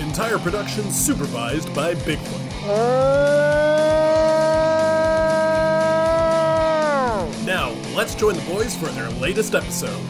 Entire production supervised by Bigfoot. Now, let's join the boys for their latest episode.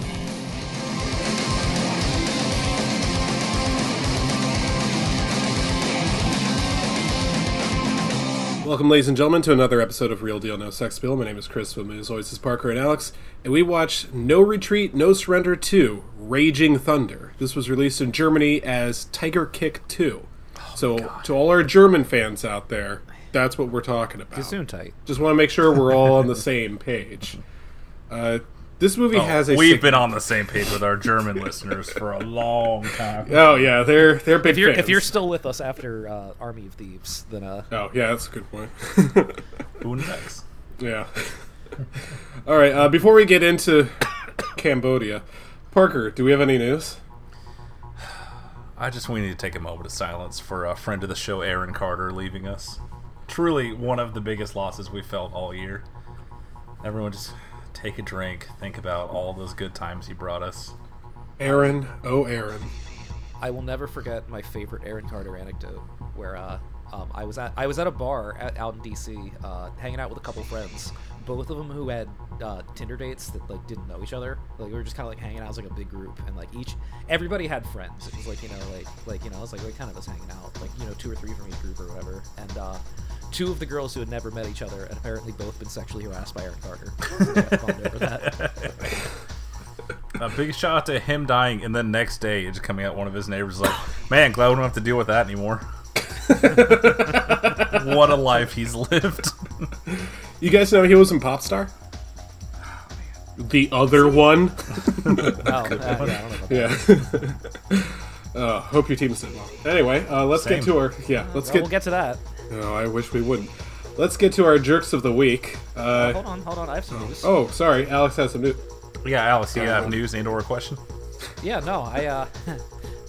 Welcome, ladies and gentlemen, to another episode of Real Deal No Sex Bill. My name is Chris. With me, as always, is Parker and Alex, and we watch No Retreat, No Surrender 2 Raging Thunder. This was released in Germany as Tiger Kick 2. so, to all our German fans out there, that's what we're talking about. Gesundheit. Just want to make sure we're all on the same page. Uh, this movie has a Oh, We've sig- been on the same page with our German listeners for a long time. Oh yeah, they're they're big If you're fans. if you're still with us after uh, Army of Thieves, then uh, oh yeah, that's a good point. Who next? yeah. all right. Uh, before we get into Cambodia, Parker, do we have any news? I just we need to take a moment of silence for a friend of the show, Aaron Carter, leaving us. Truly one of the biggest losses we felt all year. Everyone just take a drink, think about all those good times he brought us. Aaron, oh Aaron. I will never forget my favorite Aaron Carter anecdote, where uh, um, I was at I was at a bar at, out in DC, uh, hanging out with a couple friends, both of them who had uh, Tinder dates that like didn't know each other. Like we were just kind of like hanging out as like a big group, and like each everybody had friends. It was like you know like like you know it was like we kind of was hanging out, like you know two or three from each group or whatever, and. uh Two of the girls who had never met each other and apparently both been sexually harassed by Aaron Carter. Yeah, bummed over that. A big shout out to him dying, and then next day, just coming out, one of his neighbors is like, "Man, glad we don't have to deal with that anymore." what a life he's lived. You guys know he was in Popstar? The other one? Oh, uh, yeah, I don't know about that. yeah. uh, hope your team's doing well. Anyway, uh, let's Same. get to our yeah. Let's Well, get. we'll get to that. Oh, I wish we wouldn't. Let's get to our jerks of the week. Uh, hold on, hold on. I have some news. oh, sorry, Alex has some news. Yeah, Alex, do you have news and/or a question? Yeah, no, I, uh.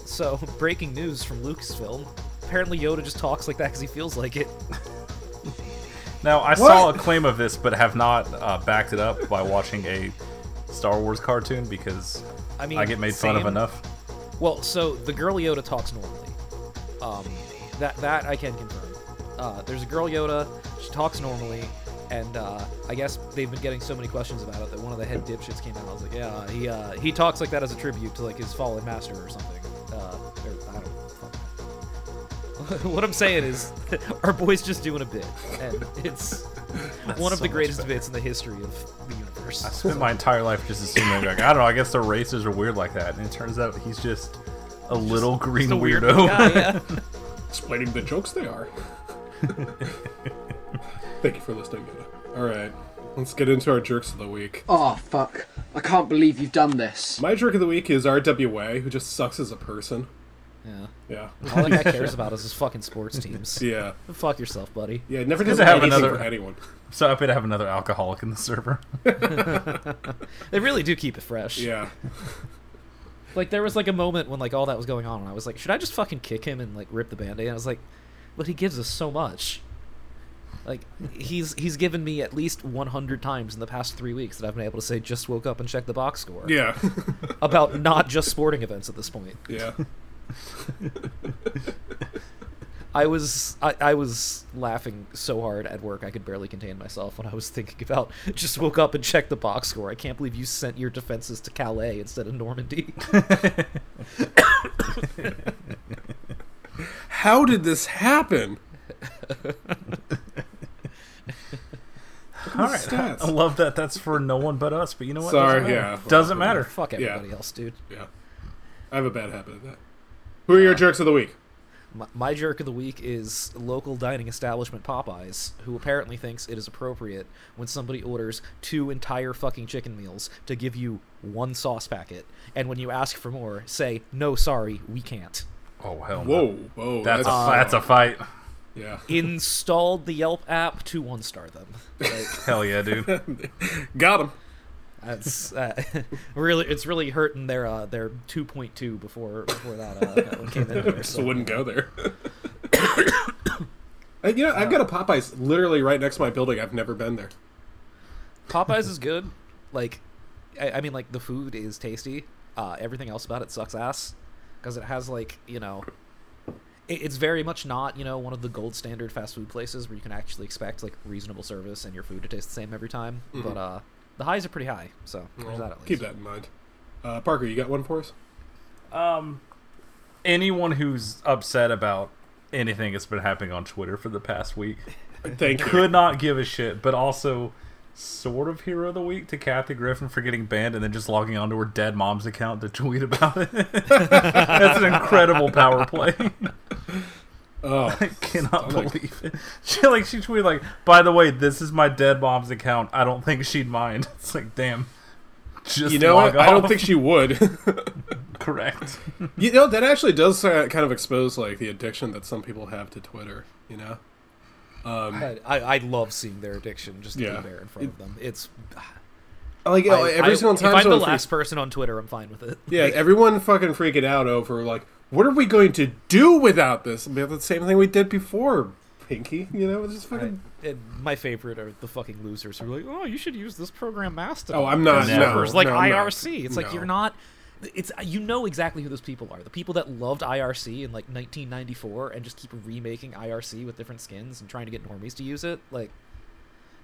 so, breaking news from Lucasfilm. Apparently, Yoda just talks like that because he feels like it. Now, I saw a claim of this, but have not uh, backed it up by watching a Star Wars cartoon because I mean, I get made fun of enough. Well, so the girl Yoda talks normally. Um, that that I can confirm. Uh, there's a girl Yoda. She talks normally, and uh, I guess they've been getting so many questions about it that one of the head dipshits came out. I was like, yeah, he uh, he talks like that as a tribute to like his fallen master or something. Uh, or, I don't what I'm saying is, our boy's just doing a bit, and it's one of so the greatest better. bits in the history of the universe. I spent my entire life just assuming, like, I don't know, I guess the races are weird like that. And it turns out he's just a little green Just a weird weirdo. guy, yeah. explaining the jokes they are. Thank you for listening. Yoda. All right, let's get into our jerks of the week. Oh fuck! I can't believe you've done this. My jerk of the week is RWA, who just sucks as a person. yeah. Yeah, All that guy cares about is his fucking sports teams. yeah, Fuck yourself, buddy. yeah. Never does to have another- for anyone. so happy to have another alcoholic in the server. They really do keep it fresh. Yeah, Like there was like a moment when like all that was going on, and I was like, should I just fucking kick him and like rip the band-aid? And I was like, but he gives us so much. Like he's he's given me at least 100 times in the past three weeks that I've been able to say just woke up and check the box score yeah, about not just sporting events at this point. yeah. I was I, I was laughing so hard at work I could barely contain myself when I was thinking about just woke up and checked the box score. I can't believe you sent your defenses to Calais instead of Normandy. How did this happen? All right. stats. I love that that's for no one but us, but you know what? Sorry, Doesn't matter. yeah. Doesn't matter. Fuck Yeah. everybody else, dude. Yeah, I have a bad habit of that. Who are your uh, jerks of the week? My, my jerk of the week is local dining establishment Popeyes, who apparently thinks it is appropriate when somebody orders two entire fucking chicken meals to give you one sauce packet, and when you ask for more, say no, sorry, we can't. Oh hell. no. Whoa, whoa. That's a that's- that's a fight. Yeah. Installed the Yelp app to one star them. Like, Hell yeah, dude. Got him. that's uh, really it's really hurting their uh, their 2.2 before before that, uh, that one came in. There, so. wouldn't go there. And, you know, I've got a Popeyes literally right next to my building. I've never been there. Popeyes is good. Like, I, I mean, like the food is tasty. Uh, everything else about it sucks ass because it has like you know, it, it's very much not you know one of the gold standard fast food places where you can actually expect like reasonable service and your food to taste the same every time. But uh, the highs are pretty high, so there's that at least. Keep that in mind. Uh, Parker, you got one for us? Um, anyone who's upset about anything that's been happening on Twitter for the past week Thank you. could not give a shit, but also sort of hero of the week to Kathy Griffin for getting banned and then just logging onto her dead mom's account to tweet about it. That's an incredible power play. Oh, I cannot Stomach. believe it. She like she tweeted like, by the way, this is my dead mom's account. I don't think she'd mind. It's like, damn. Just you know log? I don't think she would. correct. you know that actually does uh, kind of expose like the addiction that some people have to Twitter. You know. Um, I, I, I love seeing their addiction just to Yeah. there in front of them. It's like I- every I- single time. If I'm the someone freaks- last person on Twitter, I'm fine with it. Yeah, Like, everyone fucking freaking out over like, what are we going to do without this? I mean, the same thing we did before, Pinky. You know, it's just I- fucking. and my favorite are the fucking losers who are like, "Oh, you should use this program Mastodon." Oh, I'm not. Never. No, like no, I'm not. IRC. It's like No. you're not. It's you know exactly who those people are. The people that loved IRC in like 1994 and just keep remaking IRC with different skins and trying to get normies to use it. Like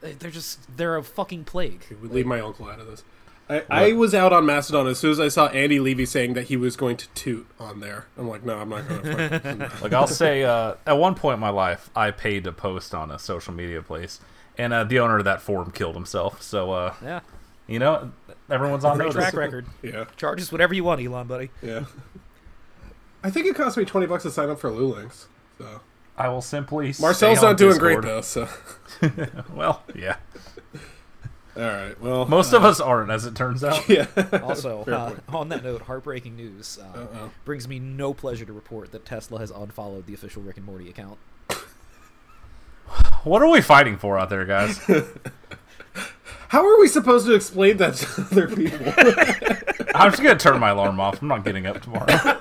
they- they're just they're a fucking plague. We Like, leave my uncle out of this. I, I was out on Mastodon as soon as I saw Andy Levy saying that he was going to toot on there. I'm like, no, I'm not going to. Like I'll say, uh, at one point in my life, I paid to post on a social media place, and uh, the owner of that forum killed himself. So, uh, yeah, you know, everyone's on great notice. track record. yeah, Charge us whatever you want, Elon, buddy. yeah. I think it cost me 20 bucks to sign up for Lulinks. So I will simply. Marcel's stay on not doing Discord. great though. So Well, yeah, all right, well, most of us aren't, as it turns out. yeah. Also, uh, on that note, heartbreaking news. Uh, Uh-oh. brings me no pleasure to report that Tesla has unfollowed the official Rick and Morty account. What are we fighting for out there, guys? How are we supposed to explain that to other people? I'm just gonna turn my alarm off. I'm not getting up tomorrow.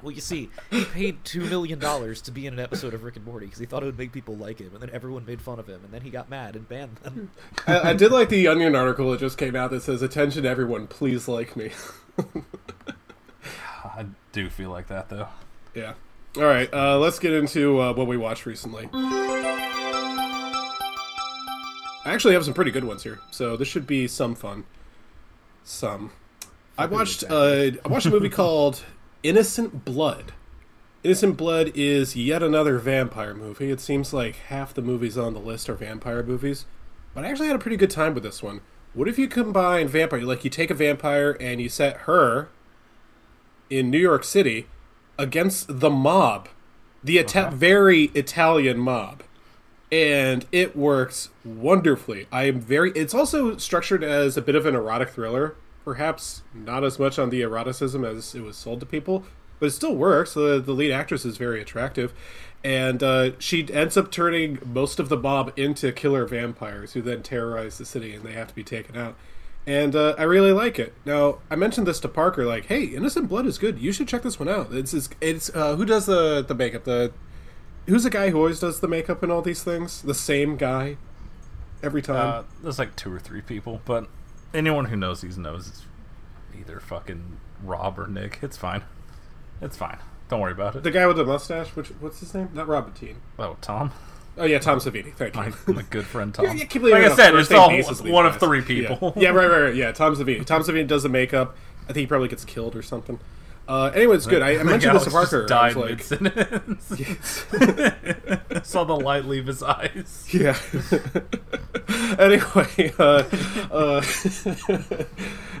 Well, you see, he paid two million dollars to be in an episode of Rick and Morty because he thought it would make people like him, and then everyone made fun of him, and then he got mad and banned them. I, I did like the Onion article that just came out that says, "Attention, everyone, please like me." I do feel like that though. yeah. All right, uh, let's get into uh, what we watched recently. I actually have some pretty good ones here, so this should be some fun. Some. I watched. Uh, I watched a movie called Innocent Blood. Innocent Blood is yet another vampire movie. It seems like half the movies on the list are vampire movies, but I actually had a pretty good time with this one. What if you combine vampire? Like you take a vampire and you set her in New York City against the mob, the Ita- very Italian mob, and it works wonderfully. I am very. It's also structured as a bit of an erotic thriller, perhaps not as much on the eroticism as it was sold to people, but it still works. The the lead actress is very attractive, and uh, she ends up turning most of the mob into killer vampires who then terrorize the city, and they have to be taken out and uh, I really like it. Now, I mentioned this to Parker, like, "Hey, Innocent Blood is good. You should check this one out." It's it's, it's uh, who does the the makeup? The who's the guy who always does the makeup and all these things? The same guy every time. Uh, there's like two or three people, but anyone who knows these knows it's either fucking Rob or Nick. It's fine. It's fine. Don't worry about it. the guy with the mustache. Which what's his name? Not Robin oh, Tom, Oh yeah, Tom Savini. Thank you. my, my good friend Tom. Yeah, yeah, keep leaving like I said, it's all one of three Yeah. people. Yeah, right, right, right. Yeah, Tom Savini. Tom Savini does the makeup. I think he probably gets killed or something. Uh, anyway, it's good. I, I mentioned this to Parker. just I died was like. Saw the light leave his eyes. Yeah. anyway, uh, uh,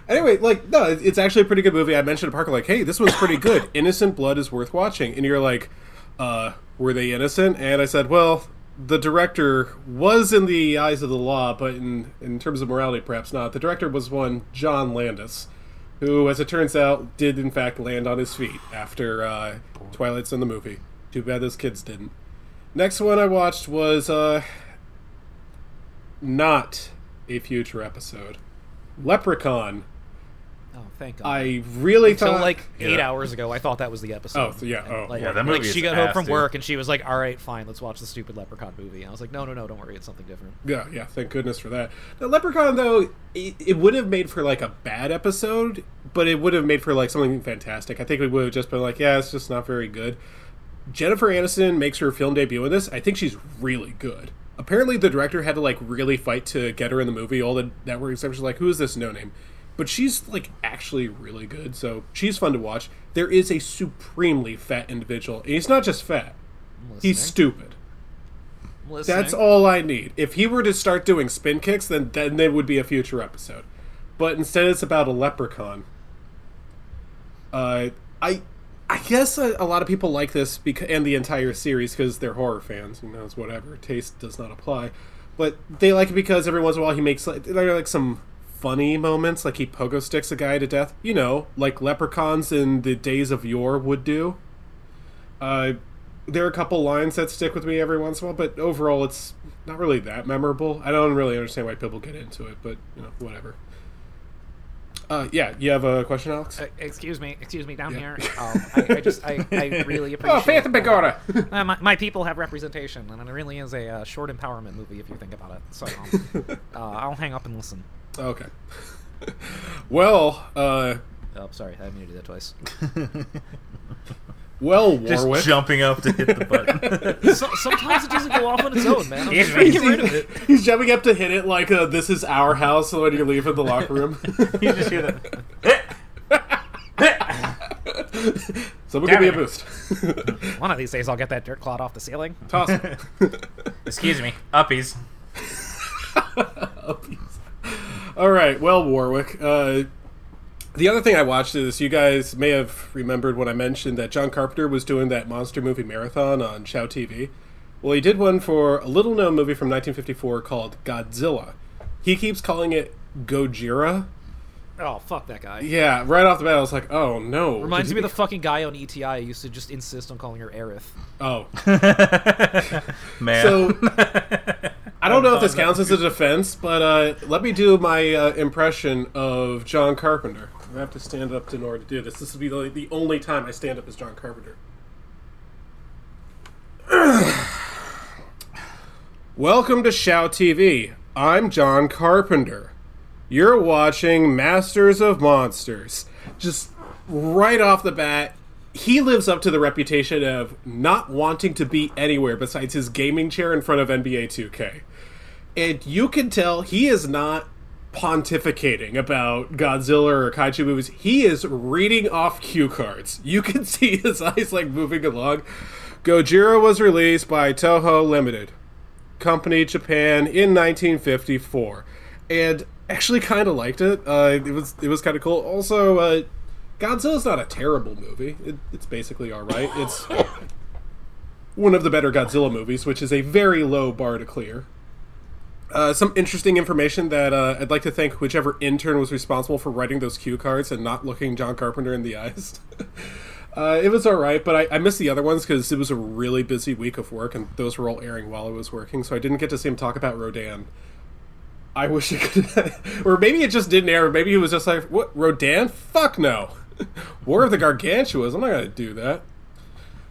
anyway, like no, it's actually a pretty good movie. I mentioned to Parker like, hey, this one's pretty good. Innocent Blood is worth watching, and you're like, uh, were they innocent? And I said, well, the director was in the eyes of the law, but in in terms of morality, perhaps not. The director was one John Landis. Who, as it turns out, did in fact land on his feet after uh, Twilight Zone the movie. Too bad those kids didn't. Next one I watched was uh, not a future episode. Leprechaun. Oh, thank God. I really Until thought like eight Yeah. hours ago, I thought that was the episode. Oh, so yeah, And, oh. like, Yeah, that like movie she got home from dude. work and she was like, "All right, fine, let's watch the stupid Leprechaun movie." And I was like, "No, no, no, don't worry, it's something different." Yeah, yeah. Thank goodness for that. The Leprechaun, though, it, it would have made for like a bad episode, but it would have made for like something fantastic. I think it would have just been like, yeah, it's just not very good. Jennifer Aniston makes her film debut in this. I think she's really good. Apparently, the director had to like really fight to get her in the movie. All the network executives were like, "Who is this no name?" But she's like actually really good, so she's fun to watch. There is a supremely fat individual, and he's not just fat; he's stupid. That's all I need. If he were to start doing spin kicks, then then there would be a future episode. But instead, it's about a leprechaun. Uh, I I guess a, a lot of people like this because and the entire series because they're horror fans. Who knows? Whatever taste does not apply. But they like it because every once in a while he makes like like some funny moments, like he pogo sticks a guy to death. You know, like leprechauns in the days of yore would do. Uh, there are a couple lines that stick with me every once in a while, but overall, it's not really that memorable. I don't really understand why people get into it, but you know, whatever. Uh, yeah, you have a question, Alex? Uh, excuse me, excuse me, down Yeah. here. Um, I, I just, I, I really appreciate. Oh, Phantom uh, Pagoda! uh, my, my people have representation, and it really is a uh, short empowerment movie if you think about it. So um, uh, I'll hang up and listen. okay. well, uh, Oh, sorry, I didn't mean to do that twice. Well, Just Warwick. jumping up to hit the button. so, sometimes it doesn't go off on its own, man. I'm He's just trying to get rid of it. he's jumping up to hit it like uh, this is our house when you leave in the locker room. you just hear that. Someone give me a boost. One of these days, I'll get that dirt clod off the ceiling. Toss it. Excuse me. Uppies. All right, well, Warwick. Uh, the other thing I watched is you guys may have remembered when I mentioned that John Carpenter was doing that monster movie marathon on Shout TV. Well, he did one for a little known movie from 1954 called Godzilla. He keeps calling it Gojira. Oh, fuck that guy. Yeah, right off the bat, I was like, oh no. Reminds me he- of the fucking guy on ETI who used to just insist on calling her Aerith. Oh. Man. So, I don't know if this counts as a defense, but uh, let me do my uh, impression of John Carpenter. I have to stand up in order to do this. This will be the, the only time I stand up as John Carpenter. Welcome to Shout TV. I'm John Carpenter. You're watching Masters of Monsters. Just right off the bat, he lives up to the reputation of not wanting to be anywhere besides his gaming chair in front of NBA 2K. And you can tell he is not pontificating about Godzilla or kaiju movies. He is reading off cue cards. You can see his eyes like moving along. Gojira was released by Toho Limited, Company Japan in 1954, and actually kind of liked it. Uh, it was it was kind of cool. Also, uh, Godzilla's not a terrible movie. It, it's basically all right. It's one of the better Godzilla movies, which is a very low bar to clear. Uh, some interesting information that uh, I'd like to thank whichever intern was responsible for writing those cue cards and not looking John Carpenter in the eyes. uh, it was all right, but I, I missed the other ones because it was a really busy week of work, and those were all airing while I was working, so I didn't get to see him talk about Rodan. I wish it could, or maybe it just didn't air. Maybe he was just like, "What Rodan? Fuck no! War of the Gargantuas. I'm not gonna do that."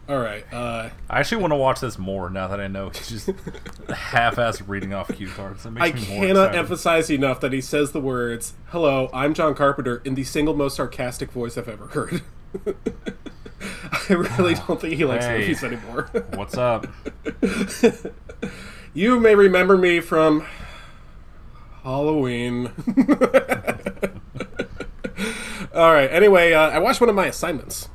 All right. Uh, I actually want to watch this more now that I know he's just half-ass reading off cue cards. That makes I me more cannot excited. emphasize enough that he says the words "Hello, I'm John Carpenter" in the single most sarcastic voice I've ever heard. I really don't think he likes Hey. movies anymore. What's up? you may remember me from Halloween. All right. Anyway, uh, I watched one of my assignments.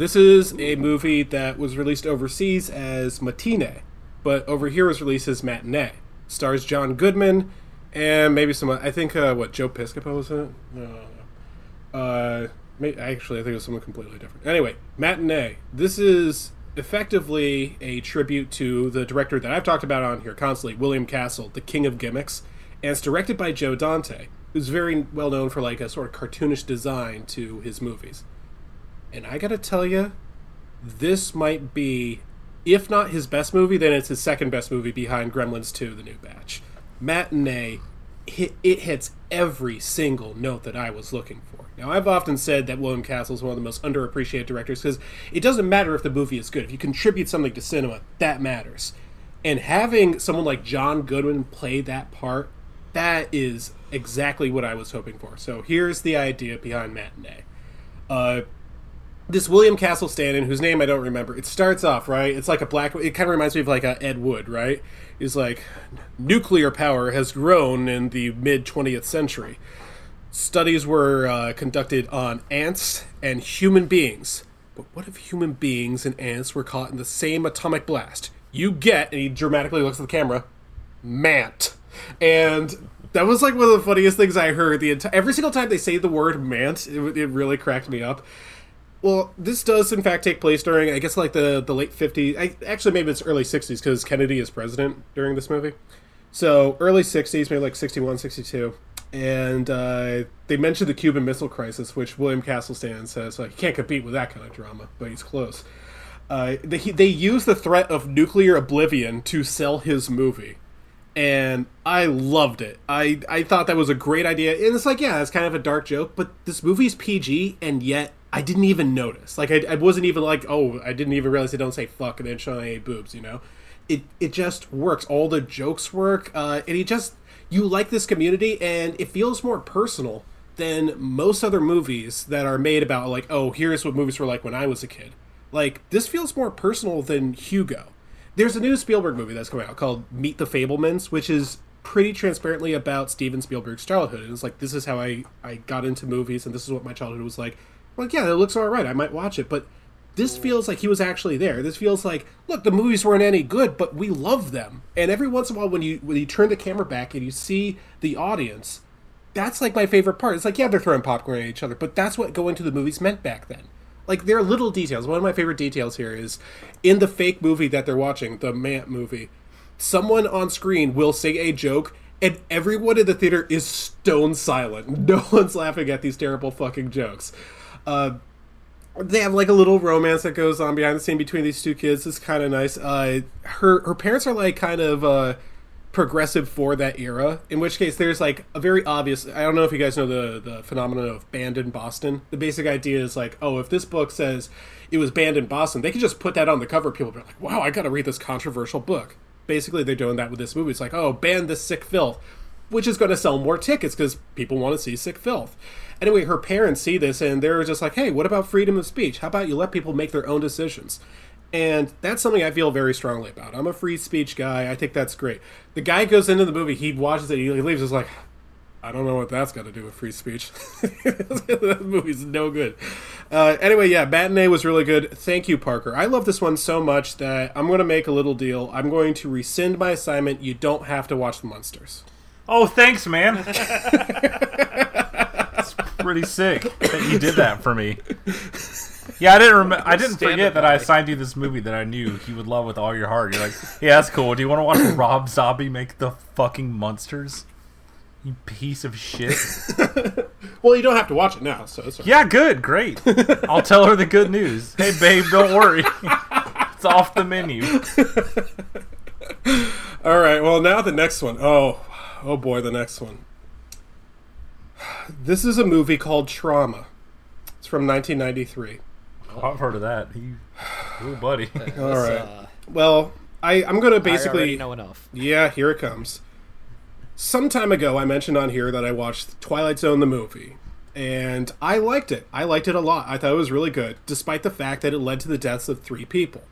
This is a movie that was released overseas as Matinee, but over here was released as Matinee. Stars John Goodman and maybe some. I think uh, what Joe Piscopo was in it. No. Uh, actually, I think it was someone completely different. Anyway, Matinee. This is effectively a tribute to the director that I've talked about on here constantly, William Castle, the king of gimmicks, and it's directed by Joe Dante, who's very well known for like a sort of cartoonish design to his movies. And I gotta tell you, this might be if not his best movie, then it's his second best movie behind Gremlins 2: The New Batch. Matinee, hit, it hits every single note that I was looking for. Now, I've often said that William Castle is one of the most underappreciated directors because it doesn't matter if the movie is good. If you contribute something to cinema, that matters. And having someone like John Goodman play that part, that is exactly what I was hoping for. So here's the idea behind Matinee. Uh, this William Castle stand-in, whose name I don't remember. It starts off right. It's like a black. It kind of reminds me of like a Ed Wood, right? Is like nuclear power has grown in the mid 20th century. Studies were uh, conducted on ants and human beings. But what if human beings and ants were caught in the same atomic blast? You get, and he dramatically looks at the camera, mant. And that was like one of the funniest things I heard. The entire every single time they say the word mant, it, it really cracked me up. Well, this does in fact take place during, I guess, like the the late fifties. I, Actually, maybe it's early sixties because Kennedy is president during this movie. So early sixties, maybe like 61, 62. and uh, they mentioned the Cuban Missile Crisis, which William Castle stand-in says like he can't compete with that kind of drama, but he's close. Uh, they they use the threat of nuclear oblivion to sell his movie and I loved it. I I thought that was a great idea. And it's like, yeah, it's kind of a dark joke, but this movie's PG, and yet I didn't even notice. Like, I, I wasn't even like, oh, I didn't even realize they don't say fuck and then show any boobs. You know, it it just works. All the jokes work, uh, and he just you like this community, and it feels more personal than most other movies that are made about like, oh, here's what movies were like when I was a kid. Like this feels more personal than Hugo there's a new Spielberg movie that's coming out called Meet the Fabelmans, which is pretty transparently about Steven Spielberg's childhood. And it's like this is how I I got into movies, and this is what my childhood was like. Like, yeah, it looks all right. I might watch it, but this feels like he was actually there. This feels like, look, the movies weren't any good, but we love them. And every once in a while, when you when you turn the camera back and you see the audience, that's like my favorite part. It's like, yeah, they're throwing popcorn at each other, but that's what going to the movies meant back then like there are little details. One of my favorite details here is in the fake movie that they're watching, the Mant movie. Someone on screen will say a joke, and everyone in the theater is stone silent. No one's laughing at these terrible fucking jokes. Uh, they have like a little romance that goes on behind the scene between these two kids. It's kind of nice. Uh, her her parents are like kind of uh, progressive for that era. In which case, there's like a very obvious. I don't know if you guys know the the phenomenon of banned in Boston. The basic idea is like, oh, if this book says it was banned in Boston, they could just put that on the cover. People be like, wow, I got to read this controversial book. Basically, they're doing that with this movie. It's like, oh, ban this sick filth, which is going to sell more tickets because people want to see sick filth. Anyway, her parents see this and they're just like, hey, what about freedom of speech? How about you let people make their own decisions? And that's something I feel very strongly about. I'm a free speech guy. I think that's great. The guy goes into the movie, he watches it, he leaves, is like, I don't know what that's got to do with free speech. that movie's no good. Uh, anyway, yeah, Matinee was really good. Thank you, Parker. I love this one so much that I'm going to make a little deal. I'm going to rescind my assignment. You don't have to watch The Munsters. Oh, thanks, man. It's pretty sick that you did that for me. Yeah, I didn't remember. I didn't forget that I assigned you this movie that I knew you would love with all your heart. You're like, yeah, that's cool. Do you want to watch Rob Zombie make the fucking Munsters? You piece of shit. Well, you don't have to watch it now, so it's okay. Yeah, good, great. I'll tell her the good news. Hey, babe, don't worry. It's off the menu. All right. Well, now the next one. Oh, oh boy, the next one. This is a movie called Trauma. It's from 1993. Oh, I've heard of that. He, ooh, buddy. All right. Uh, well, I I'm gonna basically already know enough. Yeah, here it comes. Some time ago, I mentioned on here that I watched Twilight Zone the movie, and I liked it. I liked it a lot. I thought it was really good, despite the fact that it led to the deaths of three people.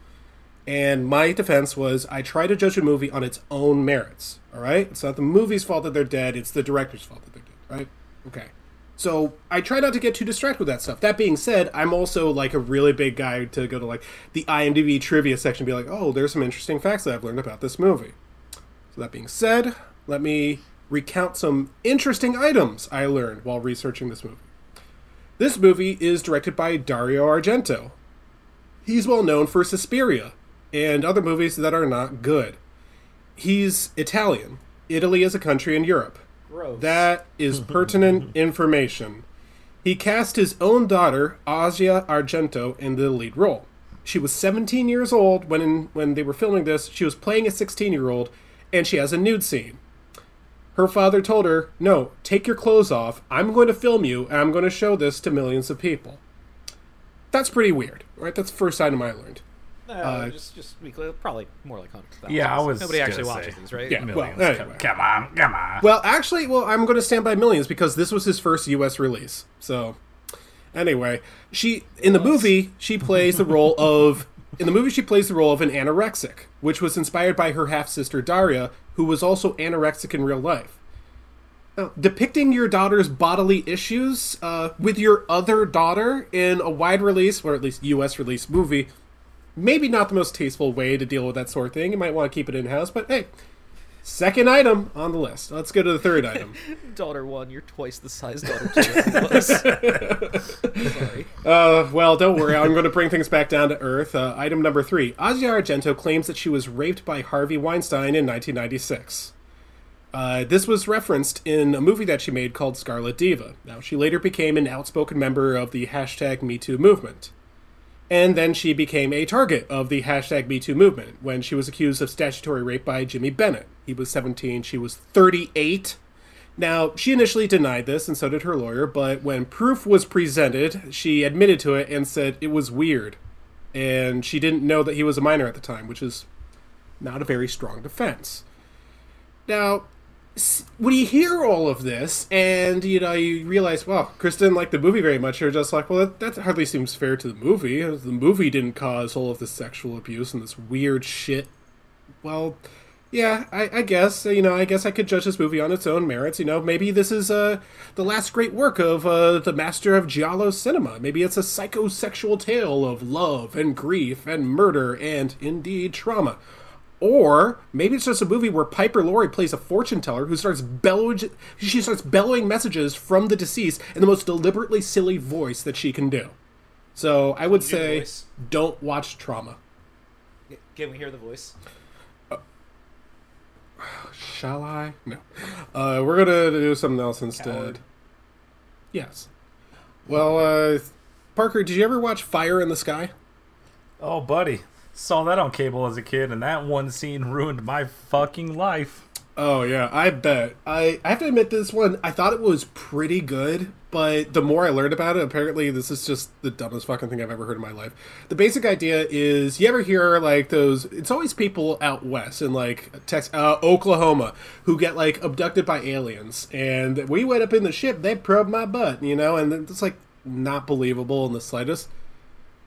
And my defense was I try to judge a movie on its own merits. All right, it's not the movie's fault that they're dead; it's the director's fault that they're dead. Right? Okay. So I try not to get too distracted with that stuff. That being said, I'm also like a really big guy to go to like the IMDb trivia section and be like, oh, there's some interesting facts that I've learned about this movie. So that being said, let me recount some interesting items I learned while researching this movie. This movie is directed by Dario Argento. He's well known for Suspiria and other movies that are not good. He's Italian. Italy is a country in Europe. Gross. That is pertinent information. He cast his own daughter, Asia Argento, in the lead role. She was 17 years old when when they were filming this. She was playing a 16 year old, and she has a nude scene. Her father told her, "No, take your clothes off. I'm going to film you, and I'm going to show this to millions of people." That's pretty weird, right? That's the first item I learned. No, Uh, just just be clear, probably more like hundreds. Yeah, I was Nobody actually gonna watches say. these, right? Yeah. Millions. Well, Come- anyway. come on, come on. Well, actually, well, I'm going to stand by millions because this was his first U.S. release. So, anyway, she in the movie she plays the role of in the movie she plays the role of an anorexic, which was inspired by her half sister Daria, who was also anorexic in real life. Now, depicting your daughter's bodily issues uh, with your other daughter in a wide release, or at least U.S. release movie, maybe not the most tasteful way to deal with that sort of thing. You might want to keep it in house, but hey. Second item on the list. Let's go to the third item. Daughter one, you're twice the size daughter two. Sorry. Uh, well, don't worry. I'm going to bring things back down to earth. Uh, item number three. Asia Argento claims that she was raped by Harvey Weinstein in 1996. Uh, this was referenced in a movie that she made called Scarlet Diva. Now, she later became an outspoken member of the hashtag MeToo movement. And then she became a target of the hashtag MeToo movement when she was accused of statutory rape by Jimmy Bennett. He was 17, she was 38. Now, she initially denied this, and so did her lawyer, but when proof was presented, she admitted to it and said it was weird. And she didn't know that he was a minor at the time, which is not a very strong defense. Now, when you hear all of this, and you know, you realize, well, Chris didn't like the movie very much, you're just like, well, that, that hardly seems fair to the movie. The movie didn't cause all of this sexual abuse and this weird shit. Well, yeah, I, I guess you know. I guess I could judge this movie on its own merits. You know, maybe this is uh, the last great work of uh, the master of giallo cinema. Maybe it's a psychosexual tale of love and grief and murder and indeed trauma. Or maybe it's just a movie where Piper Laurie plays a fortune teller who starts bellowing. She starts bellowing messages from the deceased in the most deliberately silly voice that she can do. So I would say, don't watch Trauma. Can we hear the voice? Shall I? No. Uh, we're gonna do something else instead. Coward. Yes. Well, uh, Parker, did you ever watch Fire in the Sky? Oh, buddy. Saw that on cable as a kid, and that one scene ruined my fucking life. Oh yeah, I bet. I, I have to admit this one, I thought it was pretty good, but the more I learned about it, apparently this is just the dumbest fucking thing I've ever heard in my life. The basic idea is you ever hear like those it's always people out west in like Texas uh, Oklahoma who get like abducted by aliens and we went up in the ship, they probed my butt, you know, and it's like not believable in the slightest.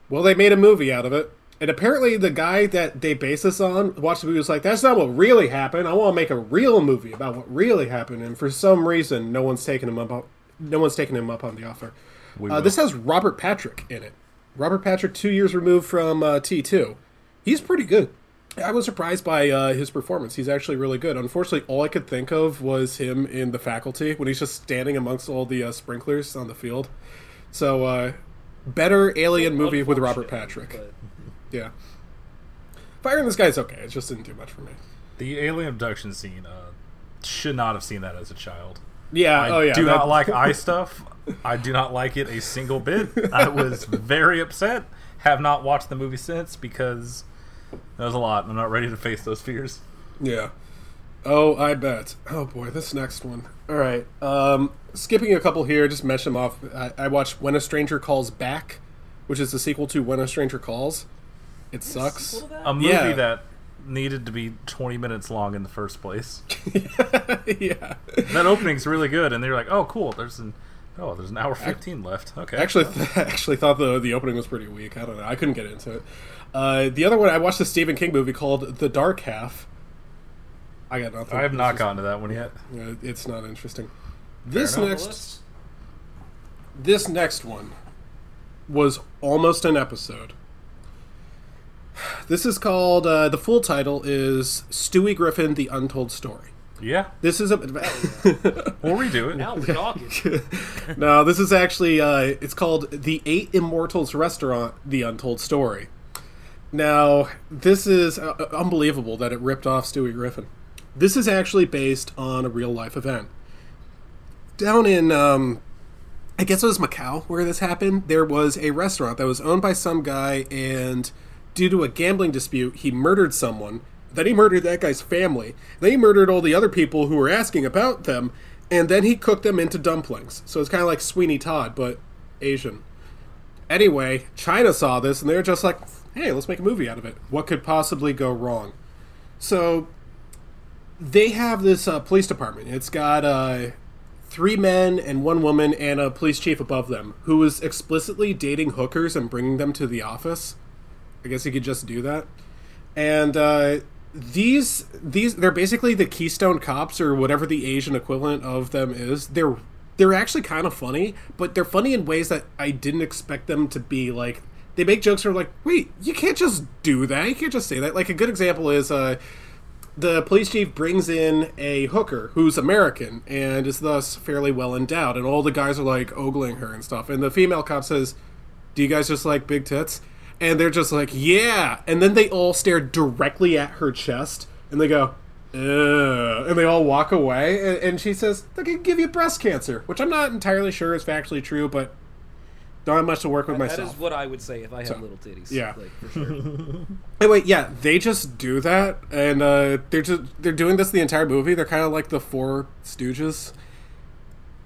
Well, they made a movie out of it. And apparently, the guy that they base this on watched the movie was like, "That's not what really happened. I want to make a real movie about what really happened." And for some reason, no one's taken him up. No one's taken him up on the offer. Uh, this has Robert Patrick in it. Robert Patrick, two years removed from uh, T two, he's pretty good. I was surprised by uh, his performance. He's actually really good. Unfortunately, all I could think of was him in The Faculty when he's just standing amongst all the uh, sprinklers on the field. So, uh, better alien movie with Robert Patrick. but- Yeah. Fire in the Sky is okay. It just didn't do much for me. The alien abduction scene, uh, should not have seen that as a child. Yeah. I oh yeah. do that- not like eye stuff. I do not like it a single bit. I was very upset. Have not watched the movie since because that was a lot. I'm not ready to face those fears. Yeah. Oh, I bet. Oh boy, this next one. All right. Um, skipping a couple here, just mesh them off. I, I watched When a Stranger Calls Back, which is the sequel to When a Stranger Calls. It sucks. A movie Yeah. that needed to be 20 minutes long in the first place. yeah. That opening's really good, and they're like, "Oh, cool. There's an oh, there's an hour 15 left." Okay. Actually, actually thought the the opening was pretty weak. I don't know. I couldn't get into it. Uh, the other one, I watched a Stephen King movie called The Dark Half. I got nothing. I have not is- gotten to that one yet. It's not interesting. This enough. next, this next one was almost an episode. This is called. Uh, the full title is Stewie Griffin: The Untold Story. Yeah, This is a. we'll redo it. Now we're talking. no, this is actually. Uh, it's called The Eight Immortals Restaurant: The Untold Story. Now, this is uh, uh, unbelievable that it ripped off Stewie Griffin. This is actually based on a real life event. Down in, um, I guess it was Macau where this happened. There was a restaurant that was owned by some guy, and due to a gambling dispute, he murdered someone. Then he murdered that guy's family. Then he murdered all the other people who were asking about them, and then he cooked them into dumplings. So it's kind of like Sweeney Todd, but Asian. Anyway, China saw this and they were just like, hey, let's make a movie out of it. What could possibly go wrong? So they have this uh, police department. It's got uh, three men and one woman and a police chief above them who is explicitly dating hookers and bringing them to the office. I guess you could just do that. And uh, these these they're basically the Keystone Cops or whatever the Asian equivalent of them is. They're they're actually kind of funny, but they're funny in ways that I didn't expect them to be. Like they make jokes that are like, wait, you can't just do that. You can't just say that. Like a good example is uh, the police chief brings in a hooker who's American and is thus fairly well endowed, and all the guys are like ogling her and stuff. And the female cop says, "Do you guys just like big tits?" And they're just like, "Yeah." And then they all stare directly at her chest, and they go, Ugh. and they all walk away. And, and she says, "They can give you breast cancer," which I'm not entirely sure is factually true, but don't have much to work with That myself. is what I would say if I had So, little titties. yeah. like, for sure. Anyway, yeah, they just do that, and uh, they're just they're doing this the entire movie. They're kind of like the Four Stooges,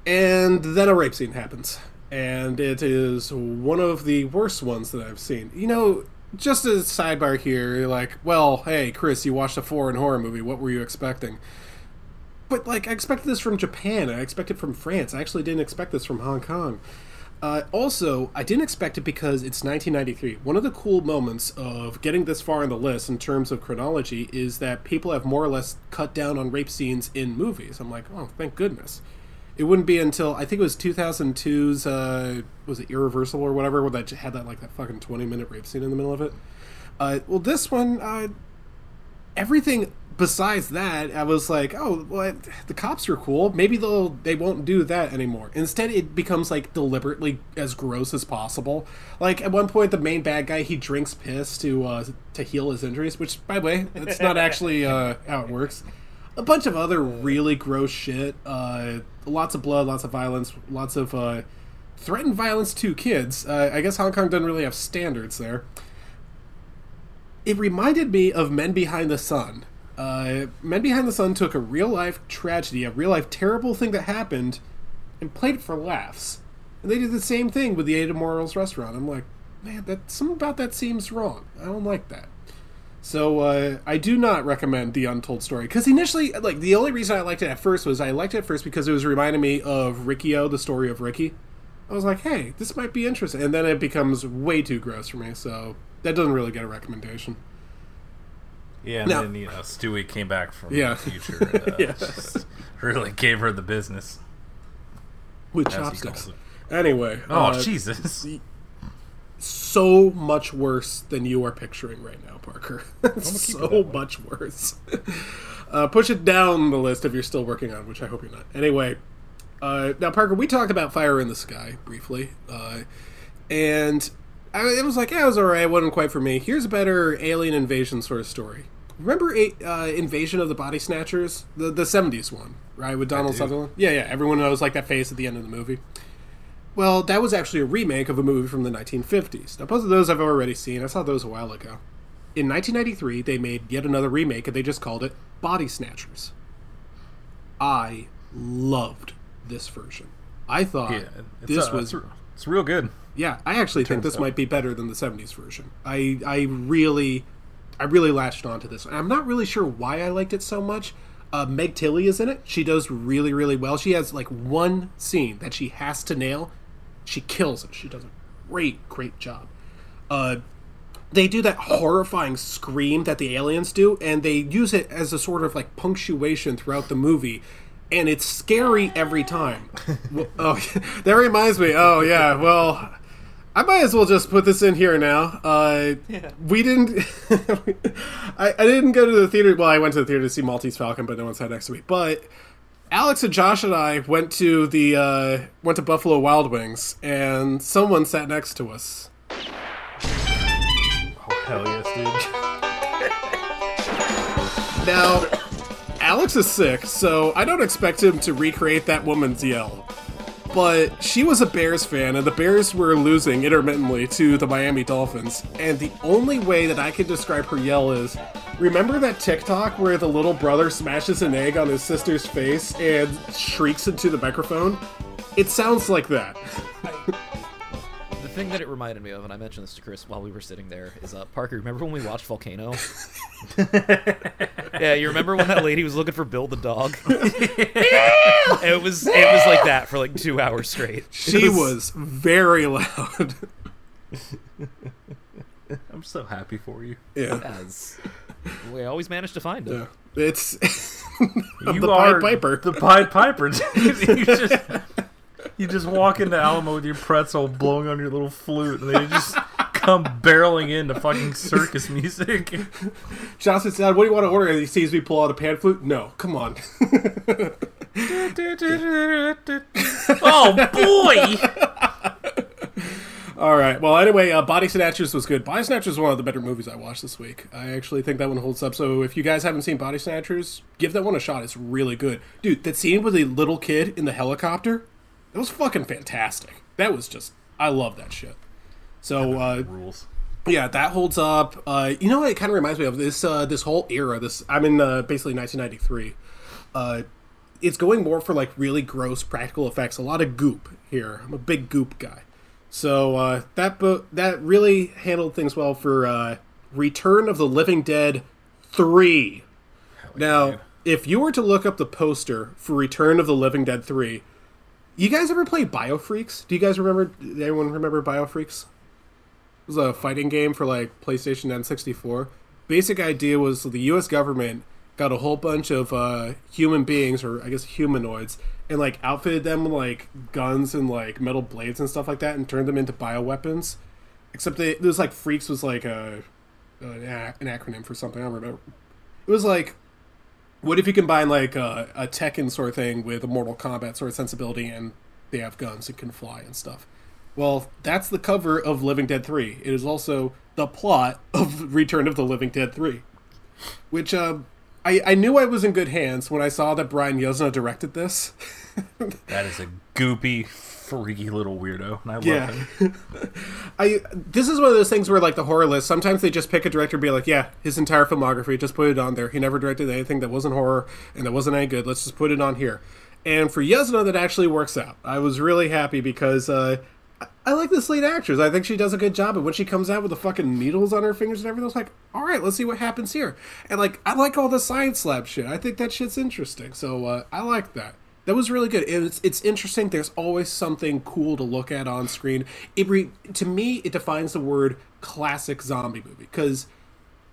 and then a rape scene happens, and it is one of the worst ones that I've seen. You know, just a sidebar here, like, well, hey, Chris, you watched a foreign horror movie. What were you expecting? But like, I expected this from Japan. I expected from France. I actually didn't expect this from Hong Kong. Uh, also, I didn't expect it because it's 1993. One of the cool moments of getting this far on the list in terms of chronology is that people have more or less cut down on rape scenes in movies. I'm like, oh, thank goodness. It wouldn't be until I think it was 2002's uh, was it Irreversible or whatever where that had that like that fucking 20 minute rape scene in the middle of it. Uh, well, this one, uh, everything besides that, I was like, oh, well, the cops are cool. Maybe they'll they won't do that anymore. Instead, it becomes like deliberately as gross as possible. Like at one point, the main bad guy he drinks piss to uh, to heal his injuries, which by the way, that's not actually uh, how it works. A bunch of other really gross shit. Uh, lots of blood, lots of violence, lots of uh, threatened violence to kids. Uh, I guess Hong Kong doesn't really have standards there it reminded me of Men Behind the Sun. Uh, Men Behind the Sun took a real life tragedy, a real life terrible thing that happened, and played it for laughs. And they did the same thing with the Eight Immortals restaurant. I'm like, man, that something about that seems wrong. I don't like that. So uh, I do not recommend the Untold Story because initially, like the only reason I liked it at first was I liked it at first because it was reminding me of Riki-Oh, the story of Ricky. I was like, hey, this might be interesting, and then it becomes way too gross for me. So that doesn't really get a recommendation. Yeah, and then you know Stewie came back from Yeah. the future. And, uh, Yes. really gave her the business. with chopsticks. Anyway, Oh uh, Jesus! So much worse than you are picturing right now, Parker. so much worse. uh, push it down the list if you're still working on, which I hope you're not. Anyway, uh, now Parker, we talked about Fire in the Sky briefly, uh, and I, it was like, yeah, it was alright. It wasn't quite for me. Here's a better alien invasion sort of story. Remember a, uh, Invasion of the Body Snatchers, the the '70s one, right, with Donald. Sutherland? Yeah, yeah. Everyone knows like that face at the end of the movie. Well, that was actually a remake of a movie from the 1950s. Now, both of those I've already seen. I saw those a while ago. In 1993, they made yet another remake, and they just called it Body Snatchers. I loved this version. I thought Yeah, it's, this uh, was it's, it's real good. yeah, I actually think this out. might be better than the '70s version. I I really, I really latched onto this. I'm not really sure why I liked it so much. Uh, Meg Tilly is in it. She does really really well. She has like one scene that she has to nail. She kills it. She does a great great job. Uh, they do that horrifying scream that the aliens do, and they use it as a sort of like punctuation throughout the movie. And it's scary every time. Well, oh, that reminds me. Oh yeah, well, I might as well just put this in here now. Uh, We didn't. I, I didn't go to the theater. Well, I went to the theater to see Maltese Falcon, but no one sat next to me. But Alex and Josh and I went to the uh, went to Buffalo Wild Wings, and someone sat next to us. Oh hell yes, dude! Now, Alex is sick, so I don't expect him to recreate that woman's yell. But she was a Bears fan, and the Bears were losing intermittently to the Miami Dolphins. And the only way that I can describe her yell is remember that TikTok where the little brother smashes an egg on his sister's face and shrieks into the microphone? It sounds like that. The thing that it reminded me of, and I mentioned this to Chris while we were sitting there, is uh, Parker. Remember when we watched Volcano? yeah, you remember when that lady was looking for Bill the dog? it was it was like that for like two hours straight. She was very loud. I'm so happy for you. yeah. As we always managed to find it. Yeah. It's you the Pied Piper. The Pied Piper. dude. you just you just walk into Alamo with your pretzel blowing on your little flute, and they just come barreling into fucking circus music. Johnson said, "What do you want to order?" And he sees me pull out a pan flute. No, come on. oh boy! All right. Well, anyway, uh, Body Snatchers was good. Body Snatchers was one of the better movies I watched this week. I actually think that one holds up. So if you guys haven't seen Body Snatchers, give that one a shot. It's really good, dude. That scene with the little kid in the helicopter, it was fucking fantastic. That was just, I love that shit. So uh, Rules. yeah, that holds up. Uh, you know what? It kind of reminds me of this uh, this whole era. This I'm in uh, basically 1993. Uh, it's going more for like really gross practical effects. A lot of goop here. I'm a big goop guy. So uh, that bo- that really handled things well for uh, Return of the Living Dead three. Now, if you were to look up the poster for Return of the Living Dead three, you guys ever play Biofreaks? Do you guys remember? Anyone remember Biofreaks? It was a fighting game for like PlayStation N64. Basic idea was the U.S. government got a whole bunch of uh, human beings, or I guess humanoids, and like outfitted them with like guns and like metal blades and stuff like that, and turned them into bioweapons. Except they, it was like freaks was like a an, an acronym for something. I don't remember. It was like, what if you combine like a, a Tekken sort of thing with a Mortal Kombat sort of sensibility, and they have guns and can fly and stuff. Well, that's the cover of Living Dead 3. It is also the plot of Return of the Living Dead 3. Which, uh, I, I knew I was in good hands when I saw that Brian Yuzna directed this. That is a goopy, freaky little weirdo, and I love Yeah. him. I this is one of those things where like the horror list sometimes they just pick a director and be like yeah his entire filmography just put it on there. He never directed anything that wasn't horror and that wasn't any good. Let's just put it on here. And for Yuzna that actually works out. I was really happy because uh, I- like this lead actress. I think she does a good job and when she comes out with the fucking needles on her fingers and everything I was like all right let's see what happens here. And like I like all the science lab shit. I think that shit's interesting. So uh, I like that that was really good. It's it's interesting. There's always something cool to look at on screen. It re, to me it defines the word classic zombie movie because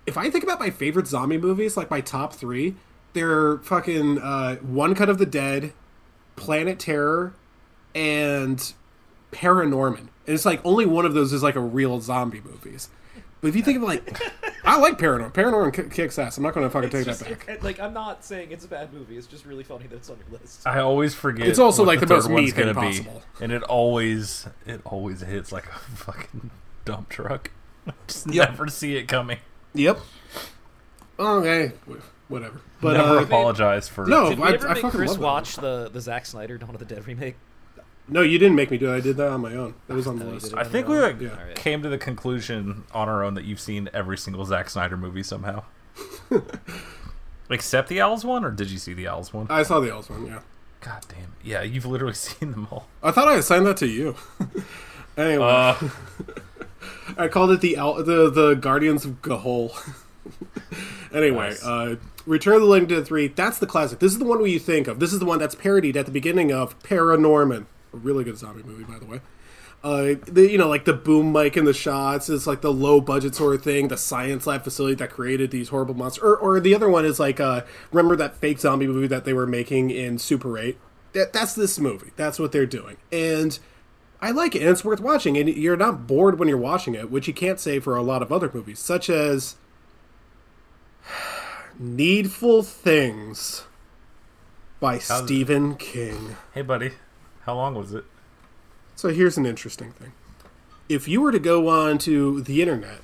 if I think about my favorite zombie movies, like my top three, they're fucking uh, One Cut of the Dead, Planet Terror, and Paranorman. And it's like only one of those is like a real zombie movies. But if you think of like, I like Paranorman. Paranorman ki- kicks ass. I'm not going to fucking take that back. like I'm not saying it's a bad movie. It's just really funny that it's on your list. I always forget. It's also what like the third most me one's thing gonna possible. be, and it always it always hits like a fucking dump truck. Just Yep. never see it coming. Yep. Okay, whatever. But never uh, apologize for. no, Did we I, ever I make fucking Chris watch the the Zack Snyder Dawn of the Dead remake? No, you didn't make me do it. I did that on my own. That was on the list. I think we like, Yeah. Came to the conclusion on our own that you've seen every single Zack Snyder movie somehow. Except the Owls one, or did you see the Owls one? I saw the Owls one. Yeah, God damn it! Yeah, you've literally seen them all. I thought I assigned that to you. anyway, Uh, I called it the Owl- the the Guardians of Ga'Hoole. anyway, Nice. uh, Return of the Living Dead three. That's the classic. This is the one where you think of. This is the one that's parodied at the beginning of Paranorman, a really good zombie movie, by the way. Uh, the, you know, like the boom mic in the shots is like the low budget sort of thing. The science lab facility that created these horrible monsters, or, or the other one is like, uh, remember that fake zombie movie that they were making in Super Eight? That, that's this movie. That's what they're doing, and I like it, and it's worth watching. And you're not bored when you're watching it, which you can't say for a lot of other movies, such as Needful Things by Stephen King. hey, buddy, how long was it? So here's an interesting thing. If you were to go on to the internet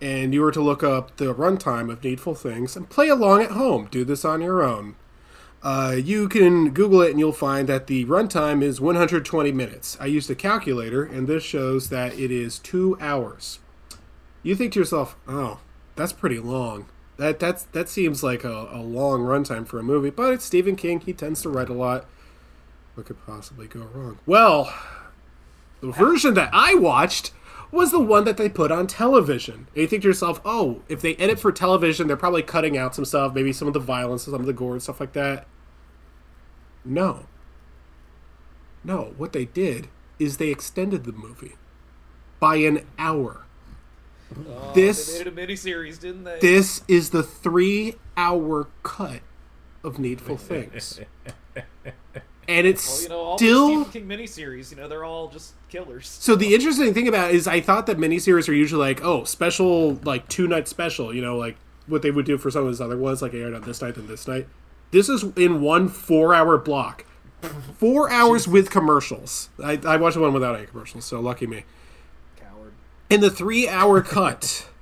and you were to look up the runtime of Needful Things and play along at home, do this on your own. Uh, you can Google it and you'll find that the runtime is 120 minutes. I used a calculator, and this shows that it is two hours. You think to yourself, "Oh, that's pretty long." That that's that seems like a, a long runtime for a movie, but it's Stephen King. He tends to write a lot. What could possibly go wrong? Well, the version that I watched was the one that they put on television. And you think to yourself, oh, if they edit for television, they're probably cutting out some stuff, maybe some of the violence, some of the gore, and stuff like that. No. No, what they did is they extended the movie by an hour. Oh, This- they made a miniseries, didn't they? This is the three hour cut of Needful Things. And it's well, you know, all still Stephen King miniseries, you know, they're all just killers. So the interesting thing about it is I thought that miniseries are usually like, oh, special like two night special, you know, like what they would do for some of his other ones, like aired on this night and this night. This is in one four hour block. Four hours with commercials. I, I watched one without any commercials, so lucky me. Coward. In the three hour cut,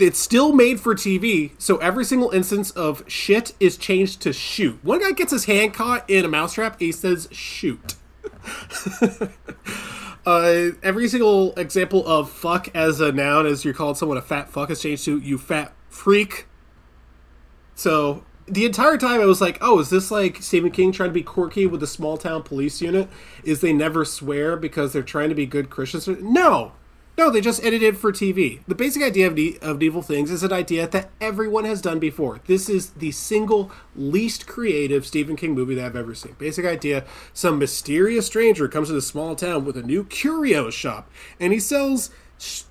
it's still made for TV, so every single instance of shit is changed to shoot. One guy gets his hand caught in a mousetrap, he says shoot. uh, every single example of fuck as a noun, as you're calling someone a fat fuck, is changed to you fat freak. So the entire time I was like, oh, is this like Stephen King trying to be quirky with the small town police unit? Is they never swear because they're trying to be good Christians? No. No, they just edited for TV. The basic idea of, ne- of Evil Things is an idea that everyone has done before. This is the single least creative Stephen King movie that I've ever seen. Basic idea some mysterious stranger comes to the small town with a new curio shop, and he sells,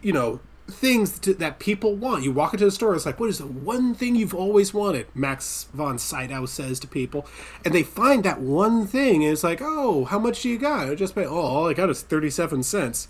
you know, things to, that people want. You walk into the store, it's like, what is the one thing you've always wanted? Max von Sydow says to people. And they find that one thing, and it's like, oh, how much do you got? I just pay, oh, all I got is 37 cents.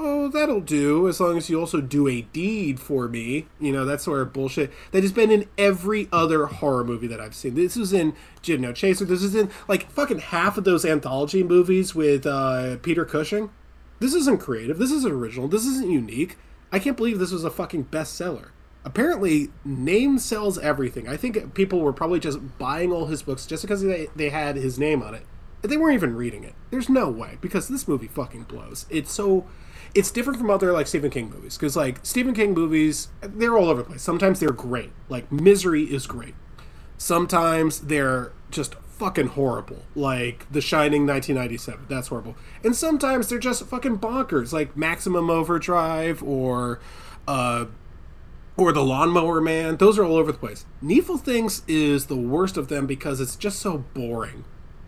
Oh, that'll do, as long as you also do a deed for me. You know, that sort of bullshit that has been in every other horror movie that I've seen. This is in Jim No Chaser. This is in, like, fucking half of those anthology movies with uh, Peter Cushing. This isn't creative. This isn't original. This isn't unique. I can't believe this was a fucking bestseller. Apparently, name sells everything. I think people were probably just buying all his books just because they, they had his name on it. They weren't even reading it. There's no way because this movie fucking blows. It's so it's different from other like Stephen King movies because like Stephen King movies they're all over the place. Sometimes they're great. Like Misery is great. Sometimes they're just fucking horrible. Like The Shining 1997. That's horrible. And sometimes they're just fucking bonkers like Maximum Overdrive or uh or the lawnmower man those are all over the place needful things is the worst of them because it's just so boring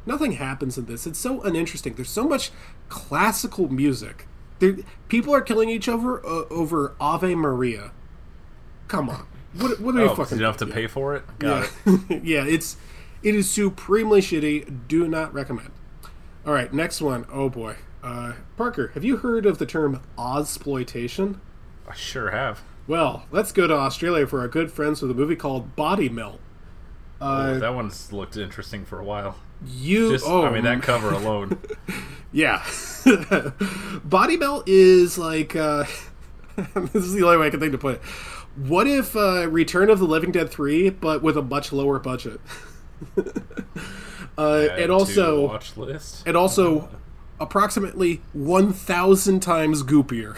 nothing happens in this it's so uninteresting there's so much classical music there, people are killing each other uh, over ave maria come on what, what are you Oh, 'cause fucking you don't have to pay for it. Got yeah. it. yeah it's it is supremely shitty do not recommend all right next one oh boy uh, parker have you heard of the term ozploitation I sure have. well, let's go to Australia for our good friends with a movie called Body Melt. Uh, Oh, that one's looked interesting for a while. You, Just, oh, I mean, that cover alone. yeah. Body Melt is like, uh, this is the only way I can think to put it. What if uh, Return of the Living Dead 3, but with a much lower budget? uh, and also, watch list. and also approximately 1,000 times goopier.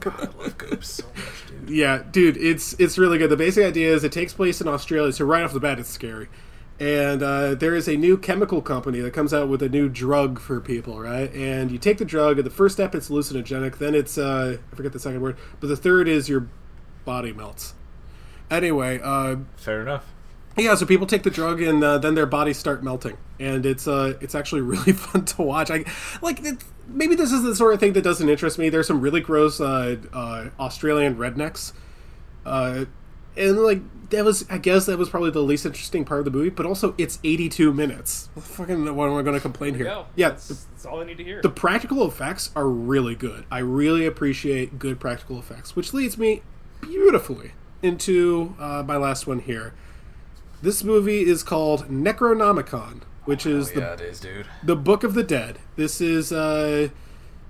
God, I love Goops so much, dude. Yeah, dude, it's it's really good. The basic idea is it takes place in Australia, so right off the bat, it's scary. And uh, there is a new chemical company that comes out with a new drug for people, right? And you take the drug, and the first step it's hallucinogenic. Then it's uh, I forget the second word, but the third is your body melts. Anyway, uh, Fair enough. yeah, so people take the drug and uh, then their bodies start melting, and it's uh, it's actually really fun to watch. I like it, maybe this is the sort of thing that doesn't interest me. There's some really gross uh, uh, Australian rednecks, uh, and like that was I guess that was probably the least interesting part of the movie. But also, it's 82 minutes. What fucking what am I going to complain here? Go. Yeah, that's, that's all I need to hear. the practical effects are really good. I really appreciate good practical effects, which leads me beautifully into uh, my last one here. This movie is called Necronomicon, which is the yeah, it is, dude. the Book of the Dead. This is uh,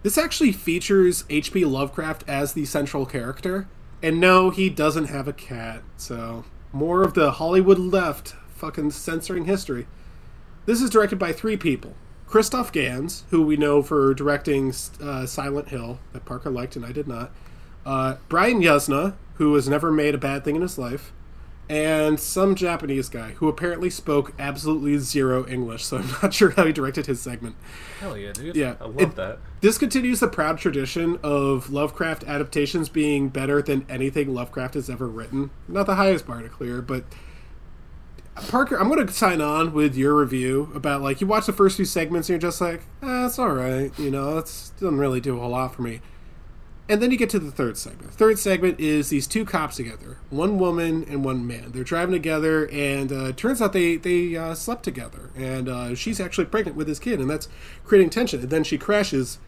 this actually features H.P. Lovecraft as the central character, and no, he doesn't have a cat. So more of the Hollywood left fucking censoring history. This is directed by three people. Christoph Gans, who we know for directing uh, Silent Hill, that Parker liked and I did not. Uh, Brian Yuzna, who has never made a bad thing in his life. And some Japanese guy who apparently spoke absolutely zero English, so I'm not sure how he directed his segment. Hell yeah, dude. Yeah, I love it- that. This continues the proud tradition of Lovecraft adaptations being better than anything Lovecraft has ever written. Not the highest bar to clear, but Parker, I'm going to sign on with your review about like you watch the first few segments and you're just like, eh, it's all right, you know, it doesn't really do a whole lot for me. And then you get to the third segment. Third segment is these two cops together, one woman and one man. They're driving together, and uh, turns out they they uh, slept together, and uh, she's actually pregnant with his kid, and that's creating tension. And then she crashes,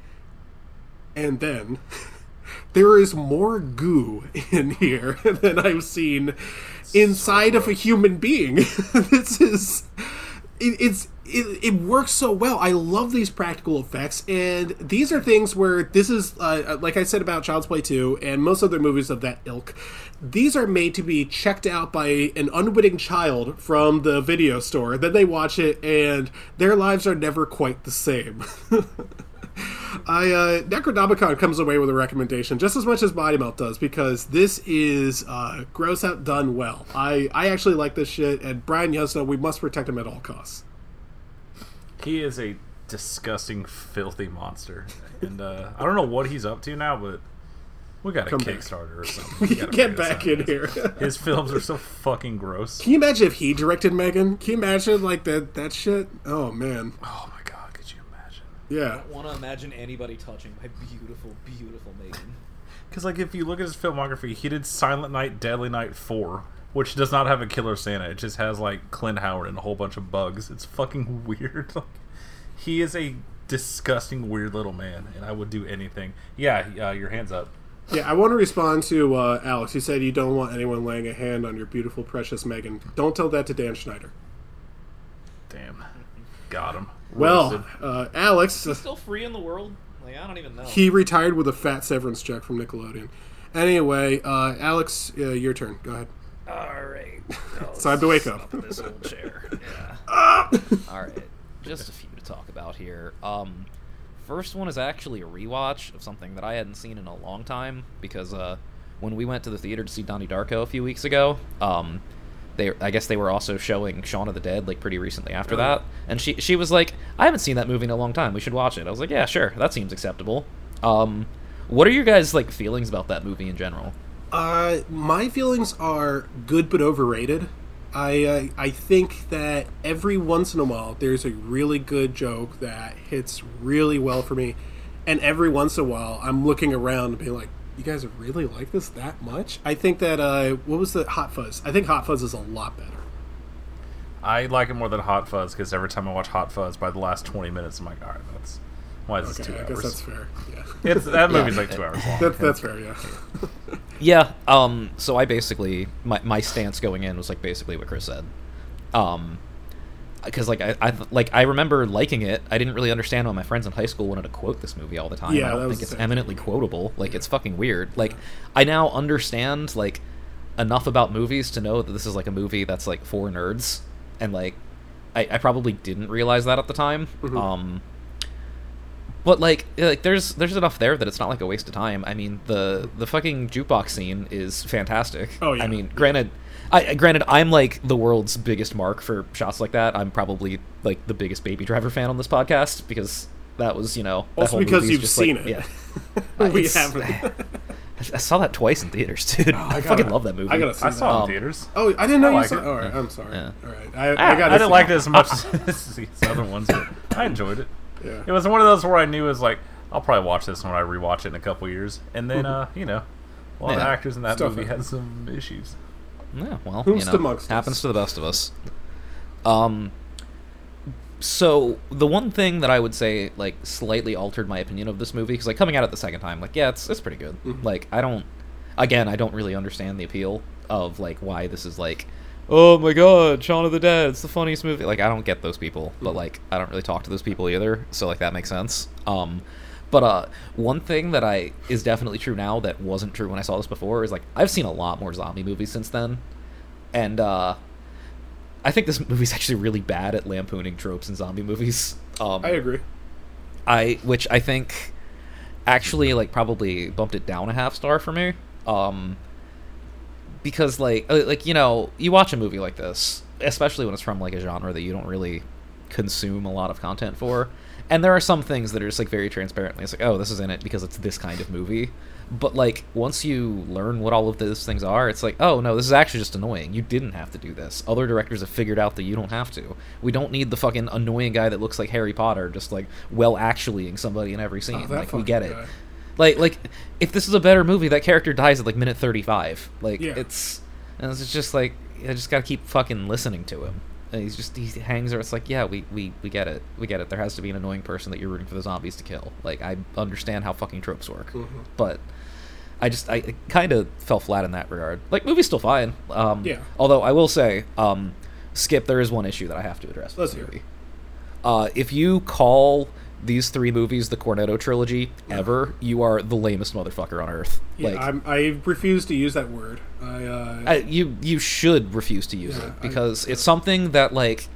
and then there is more goo in here than I've seen inside of a human being. this is it, it's it, it works so well. I love these practical effects, and these are things where this is uh, like I said about Child's Play 2 and most other movies of that ilk. These are made to be checked out by an unwitting child from the video store. Then they watch it, and their lives are never quite the same. I uh, Necronomicon comes away with a recommendation just as much as Body Melt does because this is uh, gross out done well. I I actually like this shit, and Brian Yuzna, we must protect him at all costs. He is a disgusting, filthy monster, and uh, I don't know what he's up to now, but we got a Come back. Kickstarter or something. Get back in here. His films are so fucking gross. Can you imagine if he directed Megan? Can you imagine like that that shit? Oh man, Oh my god, could you imagine? yeah. want to imagine anybody touching my beautiful, beautiful Megan. Because like if you look at his filmography, he did Silent Night, Deadly Night Four, which does not have a killer Santa. It just has like Clint Howard and a whole bunch of bugs. It's fucking weird. Like, he is a disgusting, weird little man, and I would do anything. Yeah, uh, your hands up. Yeah, I want to respond to uh, Alex. You said you don't want anyone laying a hand on your beautiful, precious Megan. Don't tell that to Dan Schneider. Damn, got him. Well, Roasted. uh, Alex, Still free in the world? Like I don't even know. he retired with a fat severance check from Nickelodeon. Anyway, uh, Alex, uh, your turn. Go ahead. All right. So I have to wake up. this old chair. Yeah. All right. Just a few to talk about here. Um, first one is actually a rewatch of something that I hadn't seen in a long time because uh, when we went to the theater to see Donnie Darko a few weeks ago, um, they I guess they were also showing Shaun of the Dead like pretty recently after that, and she she was like, I haven't seen that movie in a long time. We should watch it. I was like, Yeah, sure. That seems acceptable. Um, what are your guys like feelings about that movie in general? Uh, my feelings are good but overrated. I uh, I think that every once in a while there's a really good joke that hits really well for me, and every once in a while I'm looking around and being like, "You guys really like this that much?" I think that uh, what was the Hot Fuzz? I think Hot Fuzz is a lot better. I like it more than Hot Fuzz because every time I watch Hot Fuzz, by the last twenty minutes, I'm like, all right, that's why is this Okay, two I hours? guess that's fair. Yeah, It's, that movie's like two hours long. that, that's fair. Yeah. Yeah. Um. So I basically my my stance going in was like basically what Chris said. Um. Because like I, I like I remember liking it. I didn't really understand why my friends in high school wanted to quote this movie all the time. Yeah, I don't think it's eminently quotable. Like it's fucking weird. Like I now understand like enough about movies to know that this is like a movie that's like for nerds, and like I, I probably didn't realize that at the time. Mm-hmm. Um. But like, like there's there's enough there that it's not like a waste of time. I mean, the the fucking jukebox scene is fantastic. Oh, yeah. I mean, granted, I granted I'm like the world's biggest mark for shots like that. I'm probably like the biggest Baby Driver fan on this podcast because that was you know that Also whole because you've just, seen like- it. Yeah, we It's- haven't. I saw that twice in theaters, dude. I, gotta- fucking love that movie. I gotta see I saw it Um, in theaters. Oh, I didn't know I you like saw. it. All right, I'm sorry. Yeah. All right, I, I, I got. I didn't like it as much as these other ones, but I enjoyed it. Yeah. It was one of those where I knew it was like I'll probably watch this when I rewatch it in a couple years, and then uh, you know, a lot of actors in that Stuff movie happens. had some issues. Yeah, well, Whomst you know, amongst us? happens to the best of us. Um, so the one thing that I would say like slightly altered my opinion of this movie because like coming out it the second time, like yeah, it's it's pretty good. Mm-hmm. Like I don't, again, I don't really understand the appeal of like why this is like, oh my god, Shaun of the Dead, it's the funniest movie. Like I don't get those people, Mm-hmm. but like I don't really talk to those people either, so like that makes sense. Um. But uh, one thing that I is definitely true now that wasn't true when I saw this before is like I've seen a lot more zombie movies since then, and uh, I think this movie's actually really bad at lampooning tropes in zombie movies. Um, I agree. I which I think actually like probably bumped it down a half star for me. Um because like uh, like you know, you watch a movie like this, especially when it's from like a genre that you don't really consume a lot of content for. And there are some things that are just like very transparently it's like, "Oh, this is in it because it's this kind of movie." But like once you learn what all of those things are, it's like, "Oh, no, this is actually just annoying. You didn't have to do this. Other directors have figured out that you don't have to. We don't need the fucking annoying guy that looks like Harry Potter just like well actuallying somebody in every oh, scene. that like we get it." guy. Like like if this is a better movie, that character dies at like minute 35. Like Yeah. it's and it's just like I just got to keep fucking listening to him. And he's just he hangs there. It's like, yeah, we, we we get it, we get it. There has to be an annoying person that you're rooting for the zombies to kill. Like I understand how fucking tropes work, Mm-hmm. but I just I kind of fell flat in that regard. Like movie's still fine. Um, Yeah. Although I will say, um, Skip, there is one issue that I have to address. Let's hear movie. Uh, if you call these three movies the Cornetto trilogy ever, you are the lamest motherfucker on earth. Yeah, like I'm, I refuse to use that word. I, uh, I, you you should refuse to use Yeah, it I- because it's something that like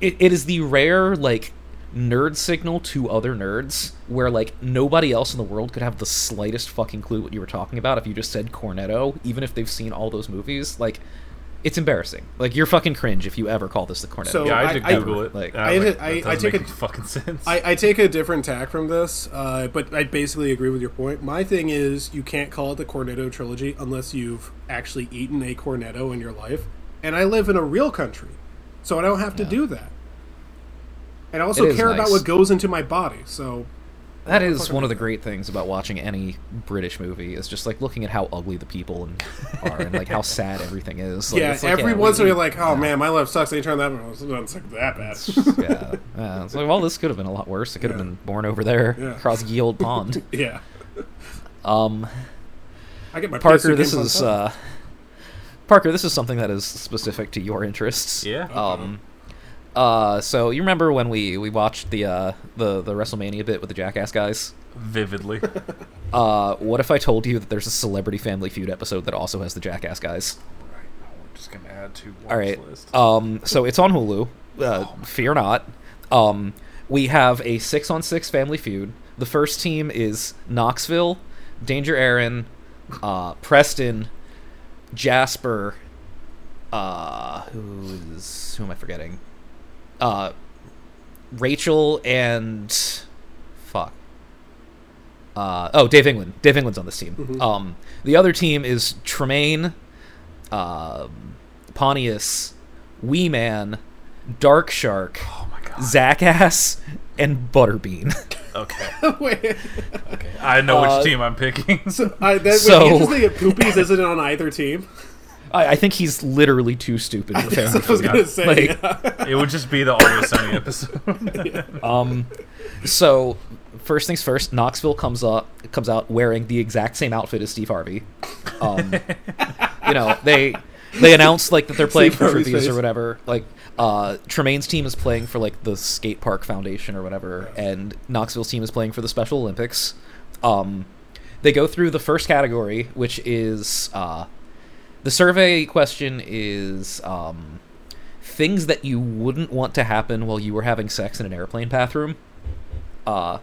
it, it is the rare like nerd signal to other nerds where like nobody else in the world could have the slightest fucking clue what you were talking about if you just said cornetto even if they've seen all those movies like it's embarrassing like you're fucking cringe if you ever call this the cornetto So- Yeah, I I- did I- Google it. like- I- like, I- that I take a- fucking sense. I, I take a different tack from this, uh, but I basically agree with your point. My thing is, you can't call it the Cornetto trilogy unless you've actually eaten a Cornetto in your life. And I live in a real country, so I don't have to do that. And I also It is care about what goes into my body. So that is one of the do great things about watching any british movie is just like looking at how ugly the people and are and like how sad everything is like, yeah, it's like, every we- once in a while, like, oh man, my life sucks. And you turn that, oh, it doesn't suck that bad. yeah. yeah. It's like, well, this could have been a lot worse. It could have Yeah. been born over there Yeah. across Ye Old Pond. yeah, Um, I get my Parker, this is uh, Parker. This is something that is specific to your interests. Yeah. Um. Uh. So you remember when we we watched the uh the the WrestleMania bit with the Jackass guys? Vividly. Uh. What if I told you that there's a Celebrity Family Feud episode that also has the Jackass guys? Right, I'm just gonna add to watch All right. list. Um. So it's on Hulu. Uh, fear not. Um. We have a six on six Family Feud. The first team is Knoxville, Danger Ehren, uh, Preston, Jasper. Uh, who is who am I forgetting? Uh, Rachel and fuck. Uh, oh, Dave England. Dave England's on this team. Um, the other team is Tremaine, um, Pontius, Wee Man, Dark Shark, oh my god. Zach Ass, and Butterbean. Okay. Okay. I know Uh, which team I'm picking. I, that, So- wait, you that Poopies isn't on either team? I, I think he's literally too stupid for family I was food. gonna say, Like- yeah. it would just be the Always Sunny episode. Um, so first things first, Knoxville comes up comes out wearing the exact same outfit as Steve Harvey. Um, you know they they announced like that they're playing Steve for Harvey's trivia or whatever. Like uh, Tremaine's team is playing for like the skate park foundation or whatever, and Knoxville's team is playing for the Special Olympics. Um, they go through the first category, which is uh, the survey question is um, things that you wouldn't want to happen while you were having sex in an airplane bathroom. Uh,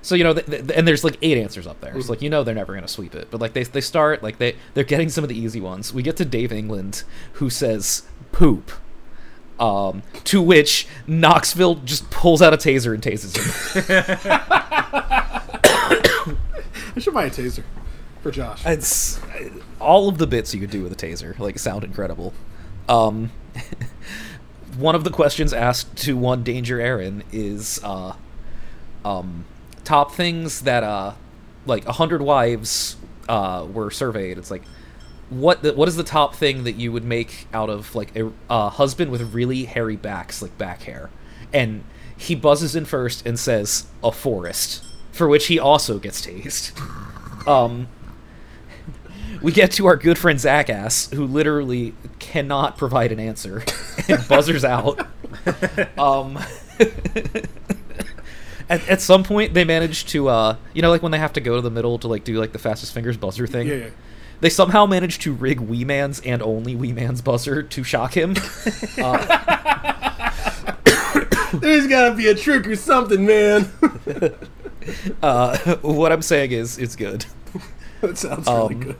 so you know, th- th- and there's like eight answers up there. It's like you know they're never gonna sweep it, but like they they start like they they're getting some of the easy ones. We get to Dave England, who says poop. Um, to which Knoxville just pulls out a taser and tases him. I should buy a taser for Josh. It's all of the bits you could do with a taser like sound incredible. Um, one of the questions asked to one Danger Ehren is uh, um, top things that uh, like a hundred wives uh, were surveyed. It's like what the, what is the top thing that you would make out of like a uh, husband with really hairy backs, like back hair? And he buzzes in first and says a forest, for which he also gets tased. Um, we get to our good friend Zach Ass, who literally cannot provide an answer and buzzers out. Um, at, at some point, they manage to, uh, you know, like when they have to go to the middle to like do like the fastest fingers buzzer thing. yeah, yeah. they somehow manage to rig Wee Man's and only Wee Man's buzzer to shock him. There's gotta be a trick or something, man. Uh, what I'm saying is, it's good. that sounds really Um, good.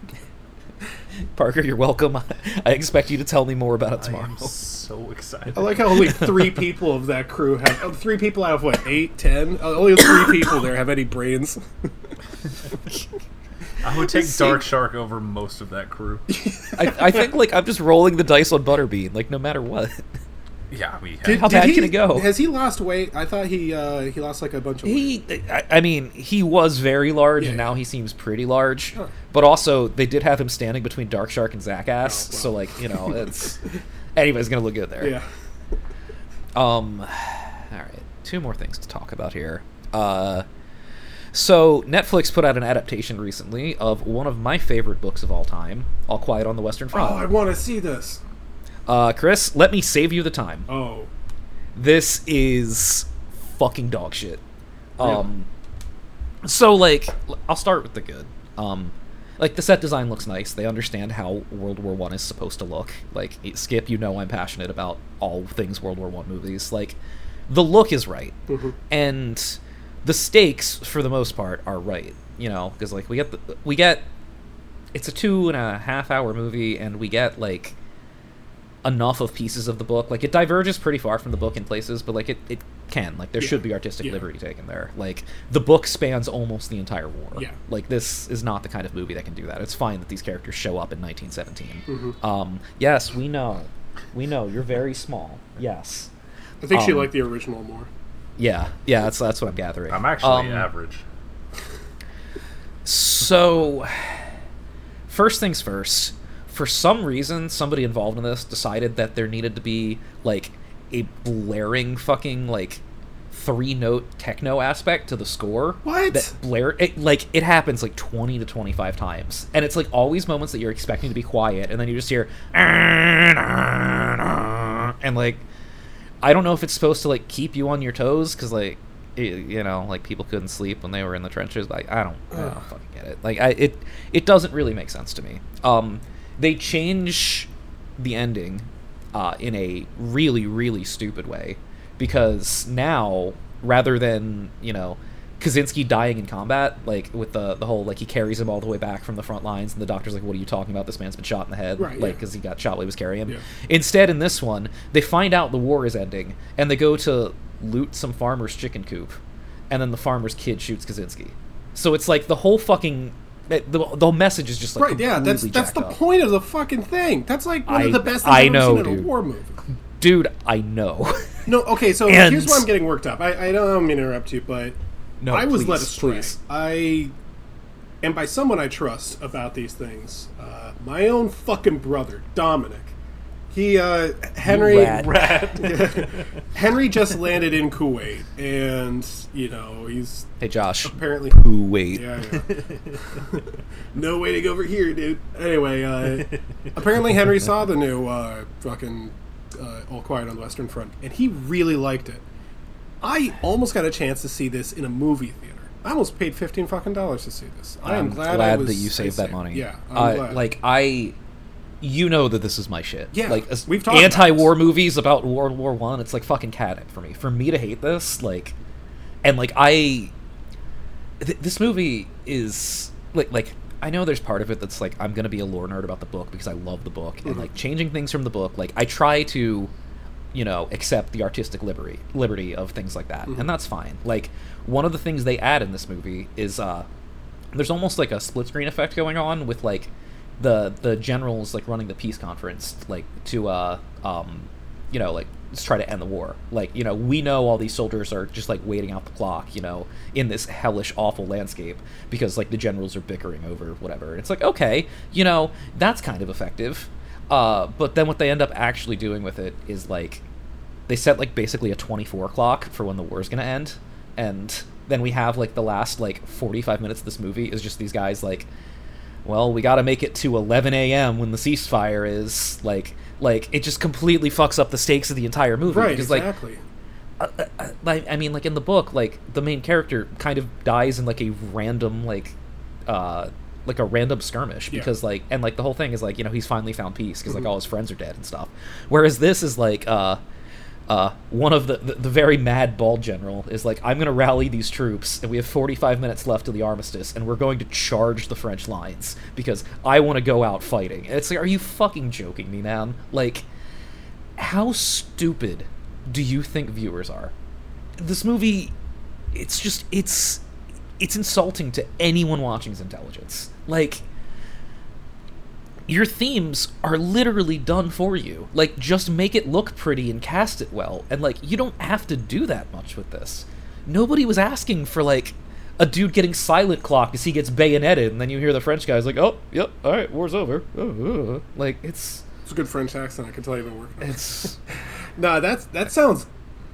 Parker, you're welcome. I expect you to tell me more about it I tomorrow. am so excited. I like how only three people of that crew have. Oh, three people out of what, eight, ten? Uh, only three people there have any brains. I would take Dark Shark over most of that crew. I, I think like I'm just rolling the dice on Butterbean, like no matter what. Yeah, we Did- How did bad he- can it go? Has he lost weight? I thought he uh, he lost like a bunch of weight. He, I, I mean, he was very large, and now he seems pretty large. Huh. But also, they did have him standing between Dark Shark and Zackass, Oh, well. so like you know, it's anybody's gonna look good there. Yeah. Um, all right, two more things to talk about here. Uh, so Netflix put out an adaptation recently of one of my favorite books of all time, All Quiet on the Western Front. Oh, I want to see this. Uh, Chris, let me save you the time. Oh, This is fucking dog shit. Um, so like, I'll start with the good. Um, like the set design looks nice. They understand how World War One is supposed to look. Like Skip, you know I'm passionate about all things World War One movies. Like the look is right, and the stakes for the most part are right. You know, because like we get the, we get it's a two and a half hour movie, and we get like enough of pieces of the book. Like it diverges pretty far from the book in places, but like it, it can. Like there should be artistic Yeah. liberty taken there. Like the book spans almost the entire war. Yeah. Like this is not the kind of movie that can do that. It's fine that these characters show up in 1917. Mm-hmm. Um, yes, we know. We know you're very small. Yes. I think she Um, liked the original more. Yeah. Yeah. That's that's what I'm gathering. I'm actually Um, average. So, first things first. For some reason, somebody involved in this decided that there needed to be like a blaring fucking like three note techno aspect to the score. What? That blare it like it happens like twenty to twenty five times, and it's like always moments that you're expecting to be quiet, and then you just hear and like I don't know if it's supposed to like keep you on your toes because like you know like people couldn't sleep when they were in the trenches. Like I don't, I don't fucking get it. Like I it it doesn't really make sense to me. Um, they change the ending uh, in a really really stupid way because now rather than you know Katczinsky dying in combat, like with the the whole like he carries him all the way back from the front lines, and the doctor's like, "What are you talking about? This man's been shot in the head, Right, like yeah. because he got shot while he was carrying him." Yeah. Instead, in this one, they find out the war is ending, and they go to loot some farmer's chicken coop, and then the farmer's kid shoots Katczinsky. So it's like the whole fucking the, the whole message is just like Right, yeah, that's that's the up. point of the fucking thing. That's like one I- of the best things I ever know, seen in a dude. war movie. dude. I know. No, okay, so And- here's why I'm getting worked up. I, I don't mean to interrupt you, but no, I was please, led astray. Please. I and by someone I trust about these things, uh, my own fucking brother, Dominic. He uh Henry rat. Henry just landed in Kuwait and you know, he's Hey, Josh. apparently Kuwait. wait? yeah, yeah. no waiting over here, dude. Anyway, uh, apparently Henry saw the new uh, fucking uh, All Quiet on the Western Front, and he really liked it. I almost got a chance to see this in a movie theater. I almost paid fifteen fucking dollars to see this. I am I'm glad, I was, that you I saved that saved- money. Yeah, I'm Uh, glad. like I, you know that this is my shit. Yeah, like as- we've talked anti-war movies about World War One. It's like fucking catnip for me. For me to hate this, like, and like I, th- this movie is like like I know there's part of it that's like I'm gonna be a lore nerd about the book because I love the book Mm-hmm. and like changing things from the book. Like I try to, you know, accept the artistic liberty liberty of things like that, Mm-hmm. and that's fine. Like one of the things they add in this movie is uh there's almost like a split screen effect going on with like the the generals like running the peace conference like to uh um you know like let's try to end the war. Like you know we know all these soldiers are just like waiting out the clock you know in this hellish awful landscape because like the generals are bickering over whatever. It's like okay you know that's kind of effective. Uh but then what they end up actually doing with it is like they set like basically a 24 clock for when the war's gonna end. And then we have like the last like 45 minutes of this movie is just these guys like well we gotta make it to 11 a.m when the ceasefire is like like it just completely fucks up the stakes of the entire movie right, because exactly. like I mean, like in the book, like the main character kind of dies in like a random like uh like a random skirmish Yeah. because like and like the whole thing is like you know he's finally found peace because Mm-hmm. like all his friends are dead and stuff. Whereas this is like uh uh, one of the, the the very mad bald general is like, I'm gonna rally these troops, and we have 45 minutes left to the armistice, and we're going to charge the French lines because I want to go out fighting. And it's like, are you fucking joking me, man? Like, how stupid do you think viewers are? This movie, it's just it's it's insulting to anyone watching's intelligence. Like, your themes are literally done for you. Like, just make it look pretty and cast it well. And, like, you don't have to do that much with this. Nobody was asking for, like, a dude getting silent clocked as he gets bayoneted, and then you hear the French guy's like, oh, yep, alright, war's over. Uh, uh." Like, it's. It's a good French accent. I can tell you've been working. on it. It's. No, that's that sounds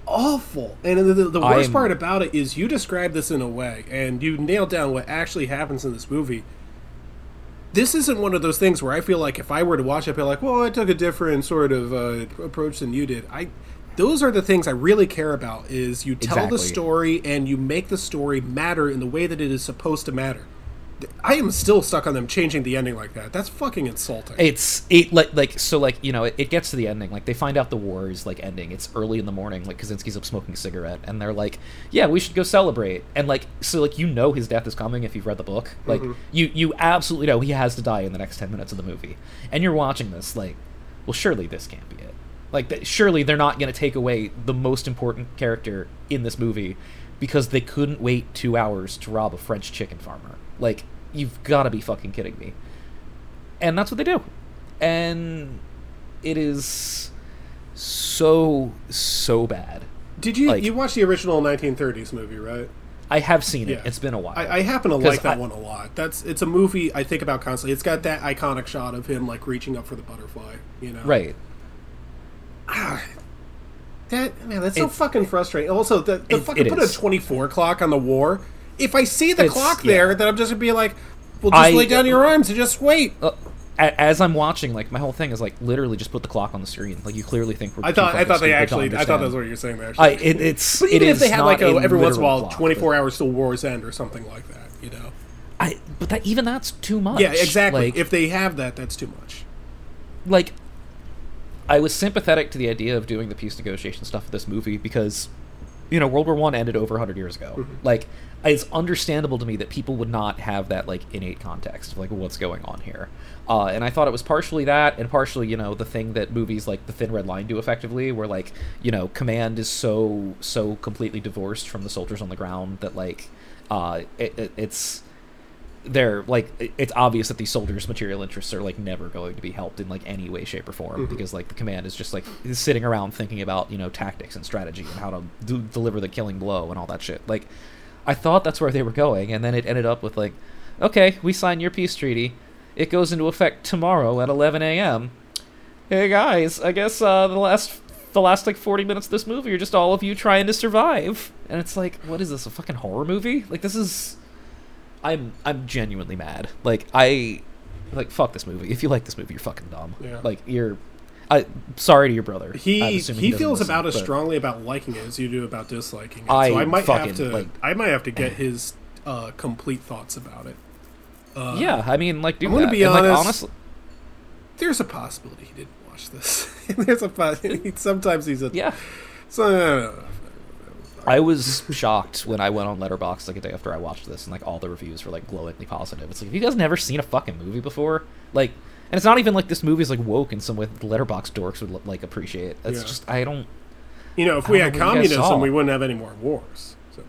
awful. And the, the, the worst I'm- part about it is you describe this in a way, and you nail down what actually happens in this movie. This isn't one of those things where I feel like if I were to watch it, I'd be like, "Well, I took a different sort of uh, approach than you did." I, those are the things I really care about. Is you tell the story and you make the story matter in the way that it is supposed to matter. I am still stuck on them changing the ending like that. That's fucking insulting. it's it like like so like you know it, it gets to the ending. Like they find out the war is like ending. It's early in the morning. Like katczinsky's up smoking a cigarette. And they're like yeah we should go celebrate. And like so like you know his death is coming if you've read the book. Like mm-hmm. you you absolutely know he has to die in the next 10 minutes of the movie. And you're watching this like well surely this can't be it. Like th- surely they're not going to take away the most important character in this movie because they couldn't wait two hours to rob a french chicken farmer like you've got to be fucking kidding me and that's what they do and it is so so bad Did you like- you watched the original 1930s movie, right? i have seen it Yeah. it's been a while I, I happen to like that I- one a lot. That's it's a movie I think about constantly. It's got that iconic shot of him like reaching up for the butterfly. You know, right Ah, That man, that's so It's- fucking frustrating. Also, the, the It- fucking it put is. a 24 clock on the war. If I see the It's- clock yeah. there, then I'm just gonna be like, well, just I- lay down your arms and just wait. uh, as i'm watching like my whole thing is like literally just put the clock on the screen like you clearly think we're I thought I thought they actually I thought that's what you're saying there. I, it, it's but it even if is they had like a, every once in a while clock, 24 hours till war's end or something like that, you know. but, I, but that even that's too much Yeah, exactly. like, if they have that, that's too much. like I was sympathetic to the idea of doing the peace negotiation stuff with this movie because you know World War One ended over 100 years ago. Mm-hmm. Like it's understandable to me that people would not have that like innate context of like what's going on here. Uh, and I thought it was partially that, and partially you know the thing that movies like The Thin Red Line do effectively, where like you know command is so so completely divorced from the soldiers on the ground that like uh, it, it, it's they're like it- it's obvious that these soldiers material interests are like never going to be helped in like any way shape or form because like the command is just like is sitting around thinking about you know tactics and strategy and how to do, deliver the killing blow and all that shit like i thought that's where they were going and then it ended up with like okay we sign your peace treaty it goes into effect tomorrow at 11 a.m hey guys i guess uh the last the last like 40 minutes of this movie are just all of you trying to survive and it's like what is this a fucking horror movie like this is I'm I'm genuinely mad. Like I like fuck this movie. If you like this movie, you're fucking dumb. Yeah. Like you're I sorry to your brother. He he feels listen, about as strongly about liking it as you do about disliking it. I so I might fucking, have to like- I might have to get his uh, complete thoughts about it. Yeah, I mean like do I'm gonna that. be And, like, honest. honestly There's a possibility he didn't watch this. There's a possibility. Sometimes he's a yeah. So, I was shocked when I went on Letterboxd like a day after I watched this, and like all the reviews were like glowingly positive. It's like, have you guys never seen a fucking movie before? Like, and it's not even like this movie is like woke in some way that the Letterboxd dorks would like appreciate. It's Yeah. just I don't. you know, if we had don't know what you guys communism, we wouldn't have any more wars. So.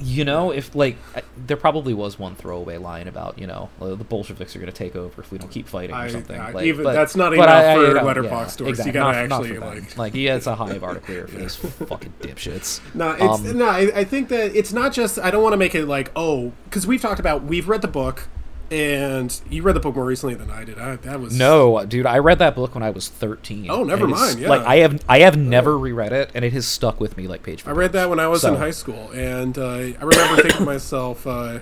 You know, if like I- there probably was one throwaway line about you know uh, the Bolsheviks are going to take over if we don't keep fighting or something. I- like, even- but- that's not but enough I- I- for know, Letterboxd dorks. You gotta not- not actually, like- like yeah, it's a high bar to clear for these fucking dipshits. No, it's Um, no. I, I think that it's not just. I don't want to make it like oh, because we've talked about we've read the book, and you read the book more recently than I did. I, that was No, dude, I read that book when I was 13. Oh, never and it is- mind, yeah. Like I have I have never reread it and it has stuck with me like page I read page. that when I was in high school, and uh, I remember thinking to myself, uh,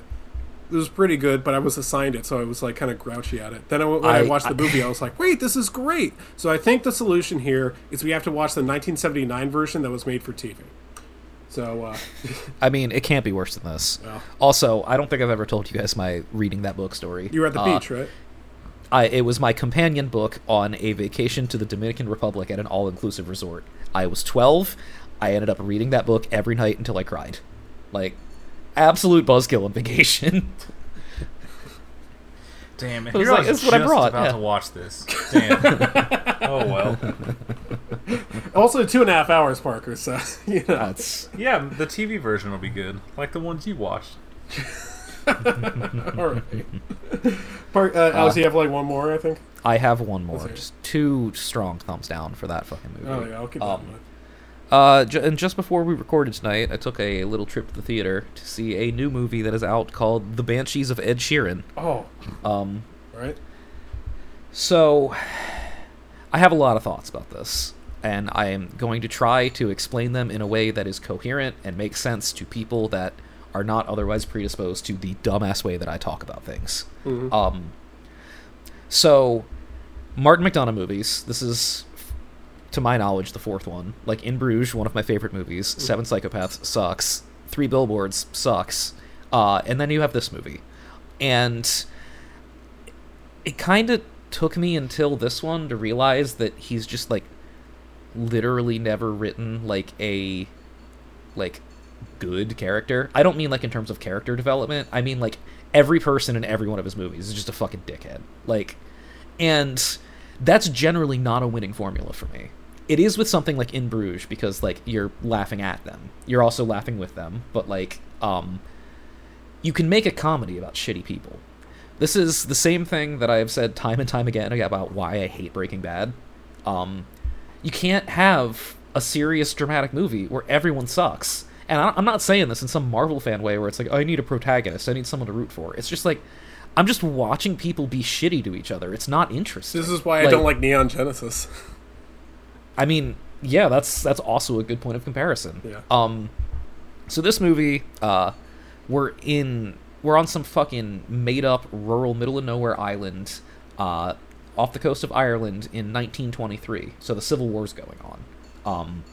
"It was pretty good," but I was assigned it, so I was like kind of grouchy at it. Then I, when I, I- watched the I- movie, I was like, "Wait, this is great!" So I think the solution here is we have to watch the 1979 version that was made for TV. So uh, I mean, it can't be worse than this. Well. Also, I don't think I've ever told you guys my reading that book story. you were at the Uh, beach, right? I, it was my companion book on a vacation to the Dominican Republic at an all-inclusive resort. I was 12. I ended up reading that book every night until I cried. Like, absolute buzzkill on vacation. Damn, It was here I like, was it's what I just brought, about yeah. to watch this. Damn. oh well. Also, two and a half hours, Parker. So you know. That's Yeah, the TV version will be good, like the ones you watched. All right. Park, uh, Alex, you have like one more, I think. I have one more. Just two strong thumbs down for that fucking movie. Oh yeah, I'll keep that Um, in mind. Uh, ju- and just before we recorded tonight, I took a little trip to the theater to see a new movie that is out called The Banshees of Inisherin. Oh, Um, right. so I have a lot of thoughts about this, and I am going to try to explain them in a way that is coherent and makes sense to people that are not otherwise predisposed to the dumbass way that I talk about things. Um, so Martin McDonagh movies. This is, to my knowledge, the fourth one. Like In Bruges, one of my favorite movies. Seven Psychopaths sucks. Three Billboards sucks. Uh, and then you have this movie, and it kind of took me until this one to realize that he's just like literally never written like a like good character. I don't mean like in terms of character development. I mean like every person in every one of his movies is just a fucking dickhead. Like and that's generally not a winning formula for me. It is with something like In Bruges because like you're laughing at them. You're also laughing with them, but like um you can make a comedy about shitty people. This is the same thing that I have said time and time again about why I hate Breaking Bad. Um, you can't have a serious dramatic movie where everyone sucks. And I- I'm not saying this in some Marvel fan way where it's like, oh, I need a protagonist, I need someone to root for. It's just like, I'm just watching people be shitty to each other. It's not interesting. This is why I don't like Neon Genesis. I mean, yeah, that's that's also a good point of comparison. Yeah. Um, so this movie, uh, we're in we're on some fucking made up rural middle of nowhere island, uh, off the coast of Ireland in 1923. So the Civil War's going on. Um,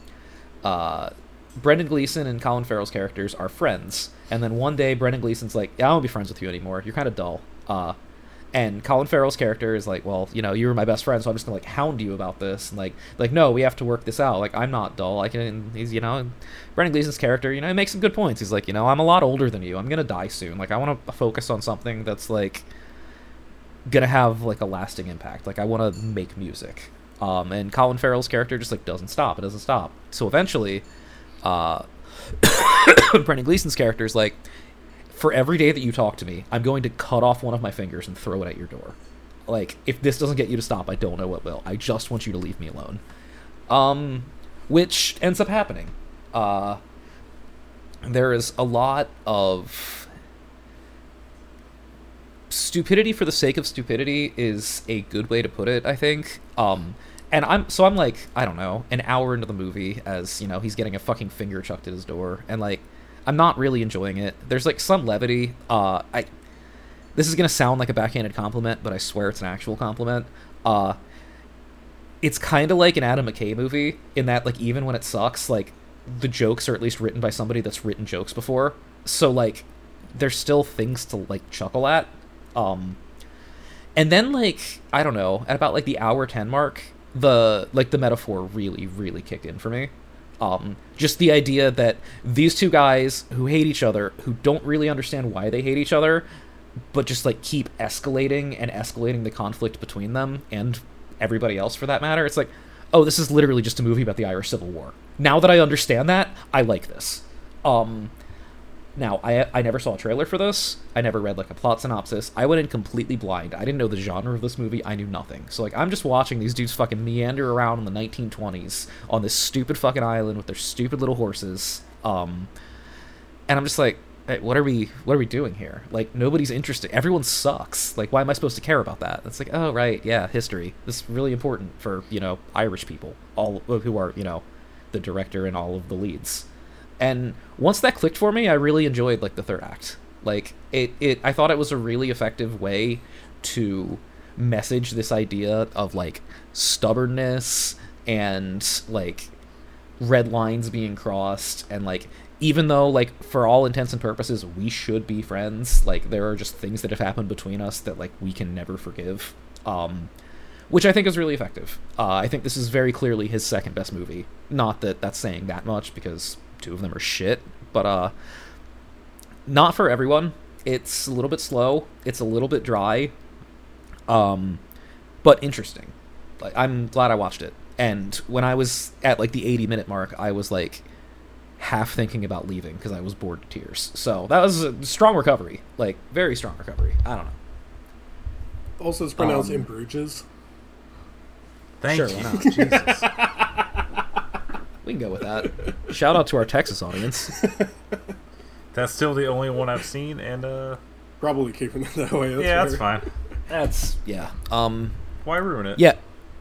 uh, Brendan Gleeson and Colin Farrell's characters are friends, and then one day Brendan Gleeson's like, "Yeah, I won't be friends with you anymore. You're kind of dull." Uh, and Colin Farrell's character is like, "Well, you know, you were my best friend, so I'm just gonna like hound you about this." And like, like, no, we have to work this out. Like, I'm not dull. I can. He's, you know, Brendan Gleeson's character, you know, he makes some good points. He's like, you know, I'm a lot older than you. I'm gonna die soon. Like, I want to focus on something that's like gonna have like a lasting impact. Like, I want to make music. Um, and Colin Farrell's character just like doesn't stop. It doesn't stop. So eventually, uh, Brendan Gleeson's character is like, for every day that you talk to me, I'm going to cut off one of my fingers and throw it at your door. Like, if this doesn't get you to stop, I don't know what will. I just want you to leave me alone. Um, which ends up happening. Uh, there is a lot of stupidity for the sake of stupidity is a good way to put it, I think. Um, and I'm so I'm like I don't know an hour into the movie as you know he's getting a fucking finger chucked at his door and like I'm not really enjoying it. There's like some levity. Uh, I this is gonna sound like a backhanded compliment, but I swear it's an actual compliment. Uh, it's kind of like an Adam McKay movie in that like even when it sucks, like the jokes are at least written by somebody that's written jokes before. So like there's still things to like chuckle at. Um, and then like I don't know at about like the hour ten mark, the like the metaphor really really kicked in for me. Um, just the idea that these two guys who hate each other, who don't really understand why they hate each other, but just like keep escalating and escalating the conflict between them and everybody else for that matter. It's like, oh, this is literally just a movie about the Irish Civil War. Now that I understand that, I like this. Um, now I I never saw a trailer for this. I never read like a plot synopsis. I went in completely blind. I didn't know the genre of this movie. I knew nothing. So like I'm just watching these dudes fucking meander around in the 1920s on this stupid fucking island with their stupid little horses. Um, and I'm just like, hey, what are we what are we doing here? Like nobody's interested. Everyone sucks. Like why am I supposed to care about that? It's like, oh right, yeah, history. This is really important for, you know, Irish people, all who are, you know, the director and all of the leads. And once that clicked for me, I really enjoyed like the third act. Like it it I thought it was a really effective way to message this idea of like stubbornness and like red lines being crossed and like even though like for all intents and purposes we should be friends, like there are just things that have happened between us that like we can never forgive. Um, which I think is really effective. Uh, I think this is very clearly his second best movie. Not that that's saying that much because two of them are shit, but uh, not for everyone. It's a little bit slow. It's a little bit dry, um, but interesting. Like I'm glad I watched it. And when I was at like the 80 minute mark, I was like half thinking about leaving because I was bored to tears. So that was a strong recovery, like very strong recovery. I don't know. Also, it's pronounced Um, in Bruges. Thank sure, you. why not? Jesus. We can go with that. Shout out to our Texas audience. That's still the only one I've seen, and uh, Probably keeping it that way. That's yeah, that's weird. fine. That's yeah. Um, Why ruin it? yeah.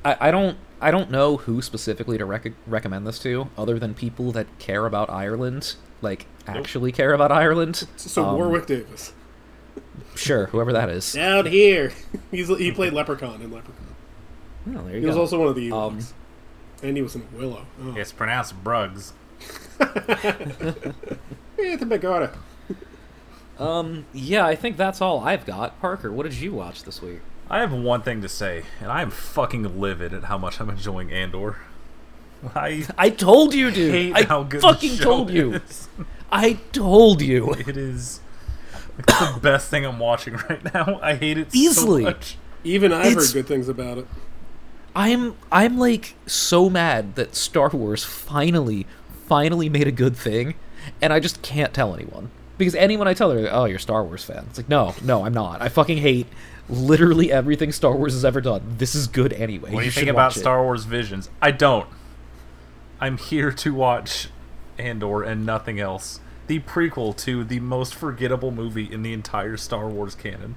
I, I don't I don't know who specifically to rec- recommend this to, other than people that care about Ireland, like actually care about Ireland. So Um, Warwick Davis. Sure, whoever that is. Down here. He's he played Leprechaun in Leprechaun. Oh, there you go. He was go. also one of the Ewoks. And he was in Willow. Oh. It's pronounced Brugs. Yeah, the Megara. Um, yeah, I think that's all I've got. Parker, what did you watch this week? I have one thing to say, and I am fucking livid at how much I'm enjoying Andor. I I told you, dude. hate I how good fucking the show told you. I told you. It is like, the best thing I'm watching right now. I hate it Easily. so much. Even I've It's- heard good things about it. I'm I'm like so mad that Star Wars finally finally made a good thing, and I just can't tell anyone because anyone I tell, they're like, "Oh, you're a Star Wars fan." It's like, no, no, I'm not. I fucking hate literally everything Star Wars has ever done. This is good anyway. What do you should think about it. Star Wars Visions? I don't. I'm here to watch Andor and nothing else. The prequel to the most forgettable movie in the entire Star Wars canon.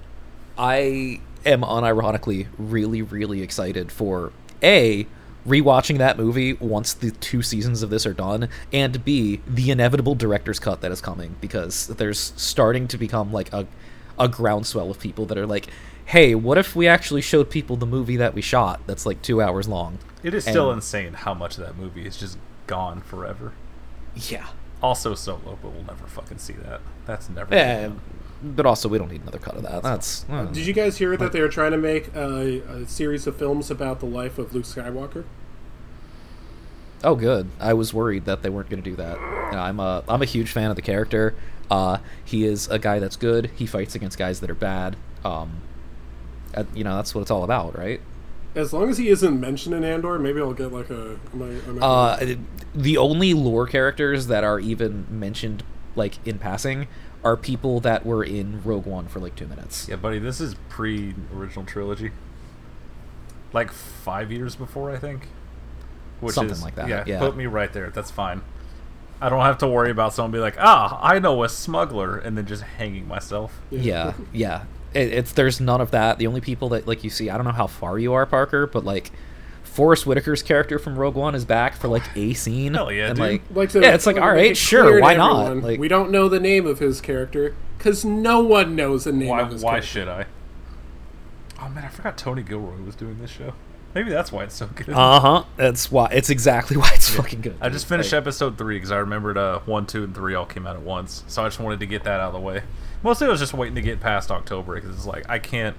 I am unironically really, really excited for A, rewatching that movie once the two seasons of this are done, and B, the inevitable director's cut that is coming, because there's starting to become like a, a groundswell of people that are like, hey, what if we actually showed people the movie that we shot that's like two hours long? It is still insane how much of that movie is just gone forever. Yeah. Also Solo, but we'll never fucking see that. That's never. Yeah, but also we don't need another cut of that. That's uh, Did you guys hear that they were trying to make a, a series of films about the life of Luke Skywalker? Oh, good. I was worried that they weren't going to do that. You I'm a I'm a huge fan of the character. Uh, he is a guy that's good. He fights against guys that are bad. Um, uh, you know, that's what it's all about, right? As long as he isn't mentioned in Andor, maybe I'll get like a. Am I, am I Uh, the only lore characters that are even mentioned, like in passing, are people that were in Rogue One for like two minutes. Yeah, buddy, this is pre original trilogy. Like five years before, I think. Which Something is, like that, Yeah, yeah. put me right there. That's fine. I don't have to worry about someone be like, ah, I know a smuggler, and then just hanging myself. Yeah, yeah. It, it's there's none of that. The only people that like you see, I don't know how far you are, Parker, but like. Forest Whitaker's character from Rogue One is back for like a scene. Hell yeah, and, dude. Like, Like to- yeah, it's like like, all make right, it sure, clear to why not? Like, we don't know the name of his character because no one knows the name Why? of his Why character. should I? Oh man, I forgot Tony Gilroy was doing this show. Maybe that's why it's so good. uh huh. That's why. It's exactly why it's fucking good. I just finished Like, episode three because I remembered uh, one, two, and three all came out at once. So I just wanted to get that out of the way. Mostly, I was just waiting to get past October because it's like I can't,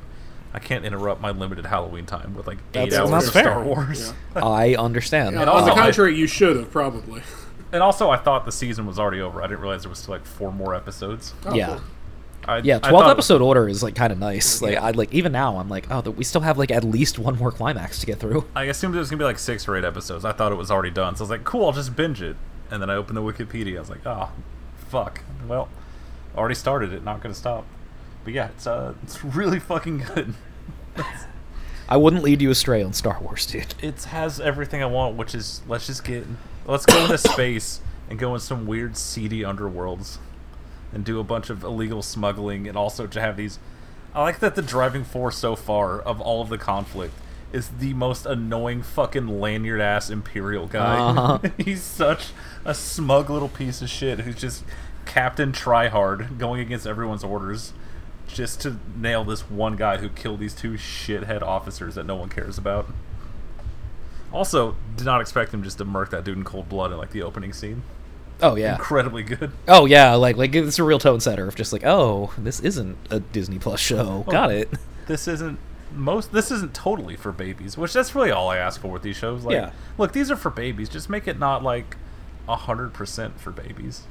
I can't interrupt my limited Halloween time with like eight That's- hours that's of fair. Star Wars. I understand. Yeah, And on the also, I- contrary, you should have probably. And also, I thought the season was already over. I didn't realize there was still like four more episodes. yeah. I, Yeah, I twelve thought- episode order is like kind of nice. Like I like even now I'm like, oh, th- we still have like at least one more climax to get through. I assumed it was gonna be like six or eight episodes. I thought it was already done, so I was like, "Cool, I'll just binge it." And then I opened the Wikipedia. I was like, "Oh, fuck." Well, already started it. Not gonna stop. But yeah, it's uh, it's really fucking good. I wouldn't lead you astray on Star Wars, dude. It has everything I want, which is let's just get let's go into space and go in some weird seedy underworlds and do a bunch of illegal smuggling and also to have these I like that the driving force so far of all of the conflict is the most annoying fucking lanyard ass imperial guy. Uh-huh. He's such a smug little piece of shit who's just Captain Tryhard going against everyone's orders just to nail this one guy who killed these two shithead officers that no one cares about. Also, did not expect him just to murk that dude in cold blood in like the opening scene. Oh yeah. incredibly good. Oh yeah, like like it's a real tone setter of just like, oh, this isn't a Disney Plus show. Oh, Got it. This isn't most. This isn't totally for babies, which that's really all I ask for with these shows. Like, Yeah. look, these are for babies. Just make it not like a hundred percent for babies.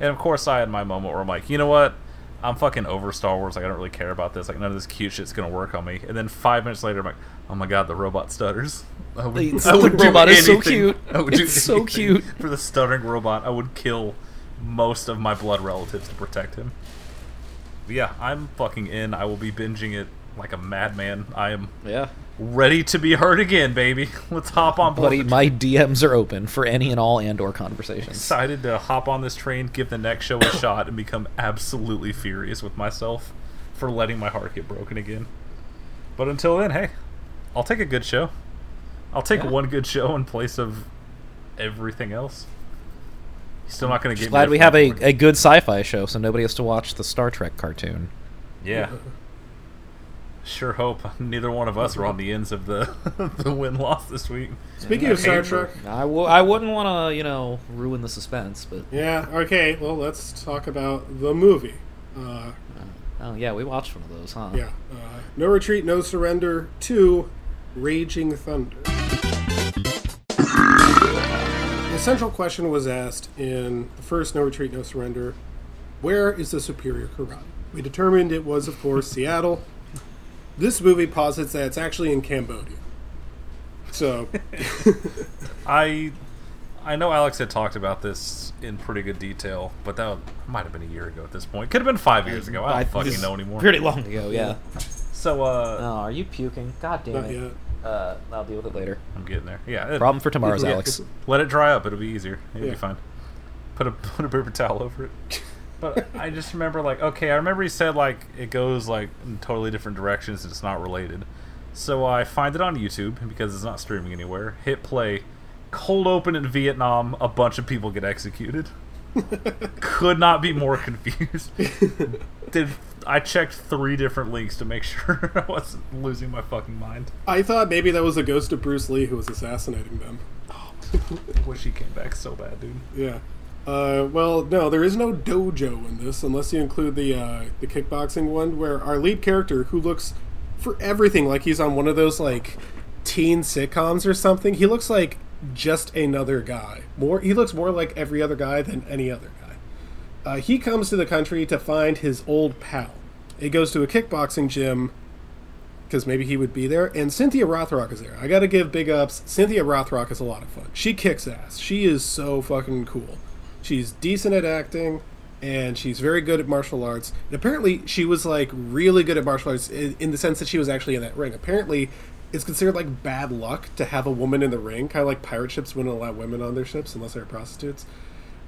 And of course, I had my moment where I'm like, you know what? I'm fucking over Star Wars. Like, I don't really care about this. Like, none of this cute shit's gonna work on me. And then five minutes later, I'm like, oh my god, the robot stutters. I would, The I would do robot is so cute. I would do It's so cute. for the stuttering robot. I would kill most of my blood relatives to protect him. But yeah, I'm fucking in. I will be binging it like a madman. I am Yeah. Ready to be heard again, baby. Let's hop on board. Buddy, my DMs are open for any and all and or conversations. excited to hop on this train, give the next show a shot, and become absolutely furious with myself for letting my heart get broken again. But until then, hey, I'll take a good show. I'll take Yeah. one good show in place of everything else. You're still not going to Just get. glad me we have a, a good sci-fi show, so nobody has to watch the Star Trek cartoon. Yeah. Sure hope neither one of us are on the ends of the the win loss this week. Speaking of Star Hate for- Trek, I w- I wouldn't want to, you know, ruin the suspense, but yeah, okay. Well, let's talk about the movie. Uh, oh yeah, we watched one of those, huh? yeah, uh, No Retreat, No Surrender. Two, Raging Thunder. The central question was asked in the first No Retreat, No Surrender: Where is the superior karate? We determined it was, of course, Seattle. This movie posits that it's actually in Cambodia. So, I I know Alex had talked about this in pretty good detail, but that might have been a year ago at this point. Could have been five years ago. I don't fucking know anymore. Pretty long ago, yeah. So uh, Oh, are you puking? God damn it. yet. Uh, I'll deal with it later. I'm getting there. Yeah, it- Problem for tomorrow's Yeah. Alex. Let it dry up. It'll be easier. It'll Yeah. be fine. Put a put a paper towel over it. But I just remember like okay, I remember he said like it goes like in totally different directions. and It's not related. So I find it on YouTube because it's not streaming anywhere. Hit play. Cold open in Vietnam. A bunch of people get executed. Could not be more confused. Did I checked three different links to make sure I wasn't losing my fucking mind. I thought maybe that was the ghost of Bruce Lee who was assassinating them. Oh, wish he came back so bad, dude. Yeah. Uh, well, no, there is no dojo in this, unless you include the uh, the kickboxing one, where our lead character, who looks for everything like he's on one of those like teen sitcoms or something, he looks like just another guy. More, he looks more like every other guy than any other guy. Uh, he comes to the country to find his old pal. He goes to a kickboxing gym because maybe he would be there. And Cynthia Rothrock is there. I got to give big ups. Cynthia Rothrock is a lot of fun. She kicks ass. She is so fucking cool. She's decent at acting, and she's very good at martial arts. And apparently, she was like really good at martial arts in, in the sense that she was actually in that ring. Apparently, it's considered like bad luck to have a woman in the ring, kind of like pirate ships wouldn't allow women on their ships unless they're prostitutes.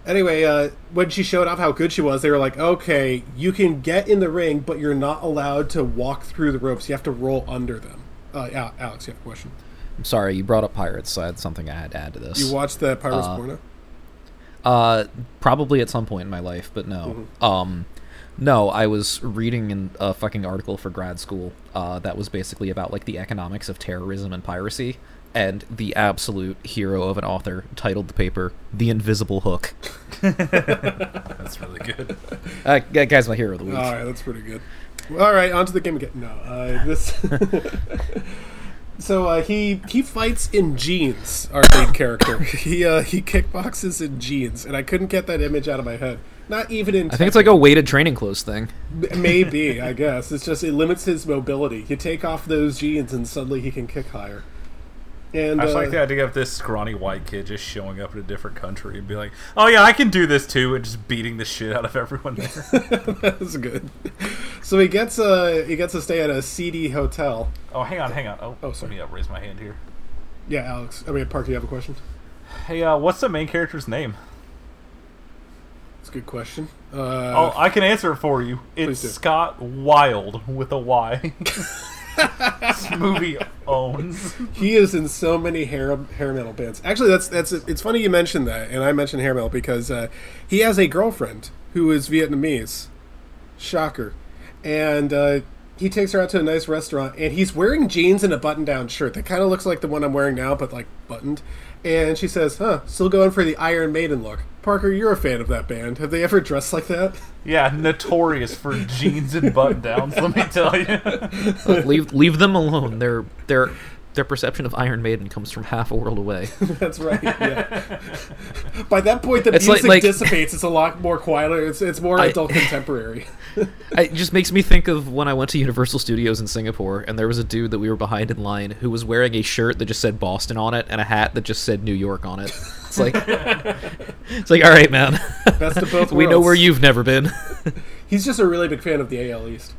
Anyway, uh, when she showed off how good she was, they were like, "Okay, you can get in the ring, but you're not allowed to walk through the ropes. You have to roll under them." Uh, Alex, you have a question. I'm sorry, you brought up pirates, so I had something I had to add to this. You watched the Pirates Uh, porno? Uh, probably at some point in my life, but no. Mm-hmm. Um, no, I was reading in a fucking article for grad school. Uh, that was basically about like the economics of terrorism and piracy, and the absolute hero of an author titled the paper "The Invisible Hook." That's really good. Uh, that guy's my hero of the week. All right, that's pretty good. All right, on to the game again. No, uh, this. so uh, he he fights in jeans. Our lead character. He uh, he kickboxes in jeans, and I couldn't get that image out of my head. Not even in. I think it's like a weighted training clothes thing. maybe. I guess it's just it limits his mobility. You take off those jeans, and suddenly he can kick higher. And I just uh, like the idea of this scrawny white kid just showing up in a different country and be like, "Oh yeah, I can do this too," and just beating the shit out of everyone there. that's good. So he gets a he gets to stay at a seedy hotel. oh, hang on, hang on. Oh, Oh, sorry. Let me uh, raise my hand here. Yeah, Alex. I mean, Park. Do you have a question? Hey, uh, what's the main character's name? It's a good question. Uh, oh, I can answer it for you. It's Scott Wild with a Y. this movie owns. He is in so many hair hair metal bands. Actually, that's that's it's funny you mentioned that, and I mentioned hair metal because uh, he has a girlfriend who is Vietnamese. Shocker, and uh, he takes her out to a nice restaurant, and he's wearing jeans and a button-down shirt that kind of looks like the one I'm wearing now, but like buttoned. And she says, "Huh, still going for the Iron Maiden look." Parker, you're a fan of that band. Have they ever dressed like that? Yeah, notorious for jeans and button downs. Let me tell you. Uh, leave leave them alone. Their their their perception of Iron Maiden comes from half a world away. That's right. Yeah. By that point, the It's like- music like- dissipates. It's a lot more quieter. It's it's more I- adult contemporary. It just makes me think of when I went to Universal Studios in Singapore, and there was a dude that we were behind in line who was wearing a shirt that just said Boston on it and a hat that just said New York on it. It's like, it's like, all right, man. Best of both worlds. we know where you've never been. He's just a really big fan of the AL East.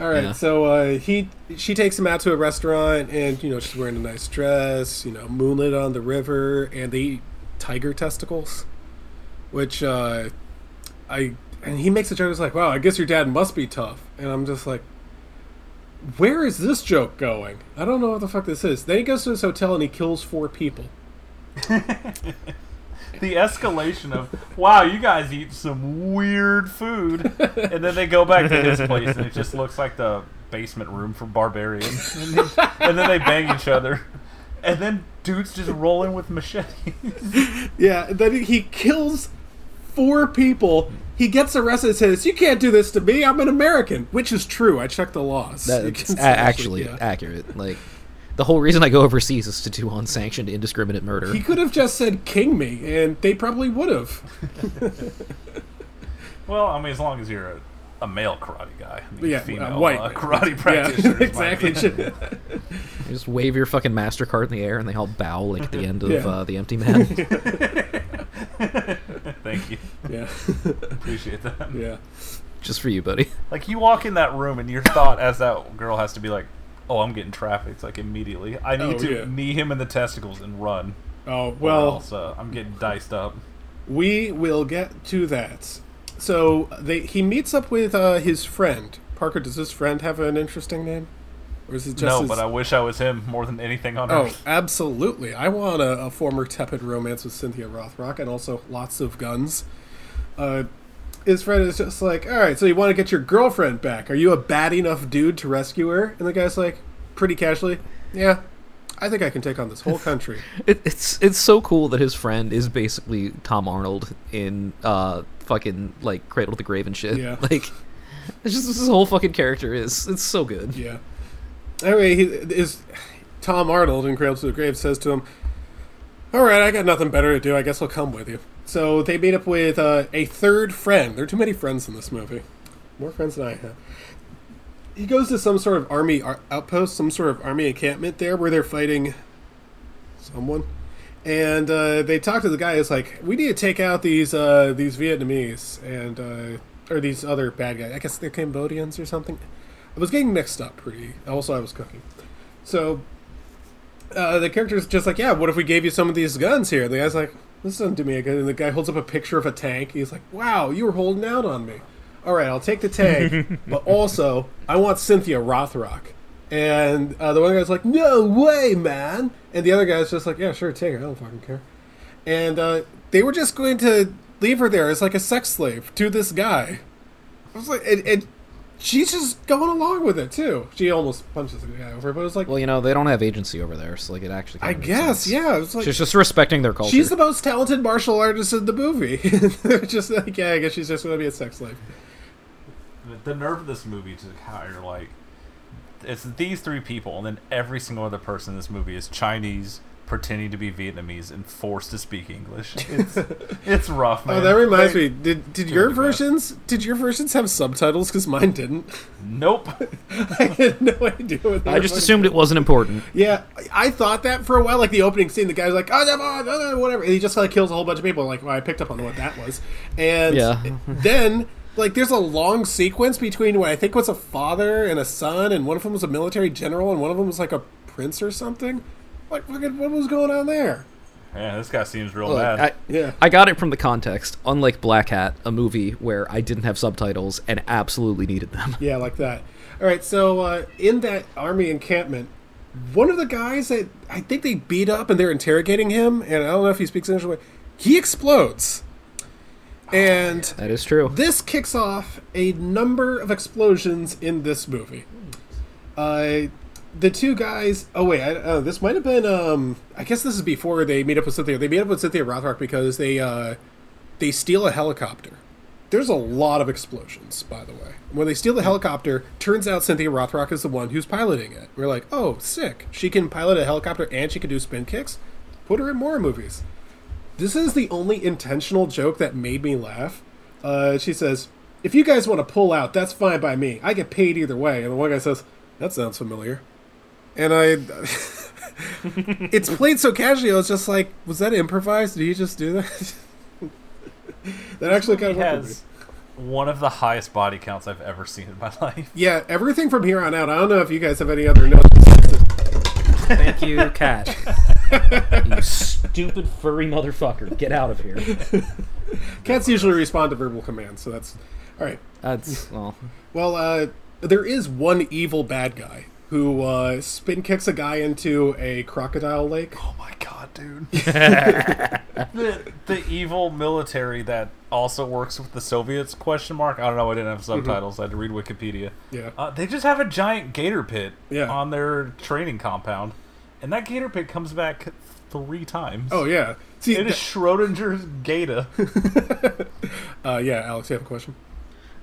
All right, Yeah. so uh, he she takes him out to a restaurant, and you know she's wearing a nice dress, you know, moonlit on the river, and they eat tiger testicles, which uh, I and he makes a joke. He's like, "Wow, I guess your dad must be tough," and I'm just like, "Where is this joke going? I don't know what the fuck this is." Then he goes to his hotel and he kills four people. the escalation of wow, you guys eat some weird food, and then they go back to his place, and it just looks like the basement room for barbarians, and, then- and then they bang each other, and then dudes just rolling with machetes. Yeah, then he kills four people. He gets arrested and says, "You can't do this to me. I'm an American," which is true. I checked the laws. That's a- actually yeah. accurate. Like, the whole reason I go overseas is to do unsanctioned, indiscriminate murder. He could have just said "king me," and they probably would have. Well, I mean, as long as you're a, a male karate guy, I mean, Yeah, female uh, white uh, man. karate Yeah, practitioners, might be- exactly. You just wave your fucking Mastercard in the air and they all bow like at the end of Yeah. uh, The Empty Man. Thank you, yeah, appreciate that. yeah. just for you, buddy. Like you walk in that room, and your thought as that girl has to be like, "Oh, I'm getting trafficked." Like immediately, I need Oh, to yeah. knee him in the testicles and run. Oh well, else, uh, I'm getting diced up. we will get to that. So they he meets up with uh, his friend Parker. Does his friend have an interesting name, or is it just no, his- but I wish I was him more than anything on Oh, earth. Oh, absolutely. I want a, a former tepid romance with Cynthia Rothrock and also lots of guns. Uh, his friend is just like, all right, so you want to get your girlfriend back. Are you a bad enough dude to rescue her? And the guy's like, pretty casually, yeah, I think I can take on this whole country. It, it's it's so cool that his friend is basically Tom Arnold in uh fucking like Cradle to the Grave and shit. Yeah. Like, it's just this whole fucking character is it's so good. yeah. Anyway, he is Tom Arnold in Cradle to the Grave says to him, all right, I got nothing better to do. I guess I'll come with you. So they meet up with uh, a third friend. There are too many friends in this movie. More friends than I have. He goes to some sort of army ar- outpost, some sort of army encampment there where they're fighting someone. And uh, they talk to the guy. It's like we need to take out these uh, these Vietnamese and uh, or these other bad guys. I guess they're Cambodians or something. I was getting mixed up pretty. Also, I was cooking. So uh, the character's just like, yeah, what if we gave you some of these guns here? The guy's like, this doesn't do me a good. And the guy holds up a picture of a tank. He's like, wow, you were holding out on me. All right, I'll take the tank, but also I want Cynthia Rothrock. And uh, the one guy's like, no way, man. And the other guy's just like, yeah, sure, take her. I don't fucking care. And uh, they were just going to leave her there as like a sex slave to this guy. I was like, and, and she's just going along with it too. She almost punches the guy over, but it was like, Well, you know they don't have agency over there, so like it actually. I kinda makes guess, sense. yeah. It was like She's just respecting their culture. she's the most talented martial artist in the movie. Just like, yeah, I guess she's just going to be a sex slave. The- The nerve of this movie to hire like it's these three people, and then every single other person in this movie is Chinese, pretending to be Vietnamese, and forced to speak English. It's it's rough, oh, man. Oh, that reminds They- me. Did did your the best. versions? Did your versions have subtitles? Because mine didn't. Nope. I had no idea what. I just fucking- assumed it wasn't important. Yeah, I I thought that for a while. Like the opening scene, the guy's like, "Oh, never mind, whatever," and he just like kills a whole bunch of people. Like, well, I picked up on what that was, and Yeah. then like there's a long sequence between what I think was a father and a son, and one of them was a military general, and one of them was like a prince or something. Like, fucking, what was going on there? Yeah, this guy seems real Look, bad. I, Yeah. I got it from the context. Unlike Black Hat, a movie where I didn't have subtitles and absolutely needed them. Yeah, like that. All right, so uh, in that army encampment, one of the guys that I think they beat up and they're interrogating him, and I don't know if he speaks English, but he explodes. And That is true. this kicks off a number of explosions in this movie. Uh, the two guys. Oh wait, I, uh, this might have been. Um, I guess this is before they meet up with Cynthia. They meet up with Cynthia Rothrock because they uh, they steal a helicopter. There's a lot of explosions, by the way. When they steal the helicopter, turns out Cynthia Rothrock is the one who's piloting it. We're like, oh, sick. She can pilot a helicopter and she can do spin kicks. Put her in more movies. This is the only intentional joke that made me laugh. Uh, she says, "If you guys want to pull out, that's fine by me. I get paid either way." And the one guy says, "That sounds familiar." And I, it's played so casually. I was just like, "Was that improvised? Did he just do that?" that actually kind of He worked for me. has one of the highest body counts I've ever seen in my life. Yeah, everything from here on out. I don't know if you guys have any other notes. Thank you, cat. you stupid furry motherfucker. Get out of here. Cats usually respond to verbal commands, so that's all right. That's well. Well, uh, there is one evil bad guy who uh, spin kicks a guy into a crocodile lake. Oh my god, dude. the, the evil military that also works with the Soviets? Question mark. I don't know. I didn't have subtitles. I had to read Wikipedia. Yeah. Uh, they just have a giant gator pit Yeah. on their training compound, and that gator pit comes back three times. Oh yeah. See, It is Schrodinger's gator. uh, yeah, Alex, you have a question?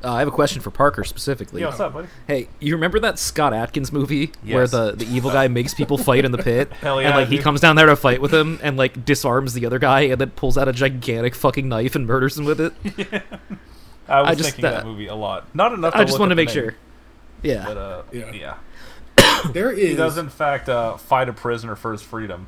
Uh, I have a question for Parker specifically. Yeah, what's up, buddy? Hey, you remember that Scott Adkins movie where the, the evil guy makes people fight in the pit? Hell and yeah, like he comes down there to fight with him and like disarms the other guy and then pulls out a gigantic fucking knife and murders him with it. I was I just- thinking that uh, movie a lot. Not enough. To I just look wanted to make name, sure. Yeah. But uh, Yeah. yeah. There He does in fact uh, fight a prisoner for his freedom.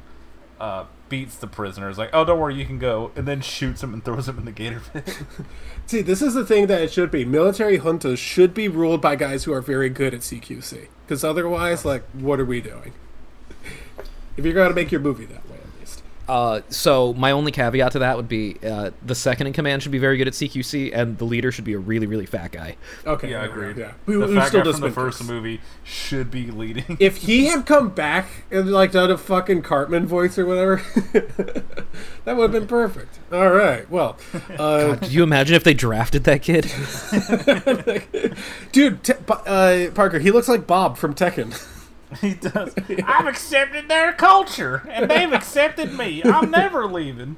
Beats the prisoner. Is like, oh, don't worry, you can go, and then shoots him and throws him in the gator pit. See, this is the thing that it should be. Military juntas should be ruled by guys who are very good at CQC. Because otherwise, like, what are we doing? If you're going to make your movie that way, at least. Uh, so my only caveat to that would be uh, the second in command should be very good at CQC and the leader should be a really really fat guy. Okay. yeah, agreed. Yeah. The Who, who fat still guy from the first kicks. movie should be leading. If he had come back and like done a fucking Cartman voice or whatever, that would have been perfect. All right. Well, uh, Could you imagine if they drafted that kid? dude, Te- Pa- uh, Parker, he looks like Bob from Tekken. he does. I've accepted their culture, and they've accepted me. I'm never leaving.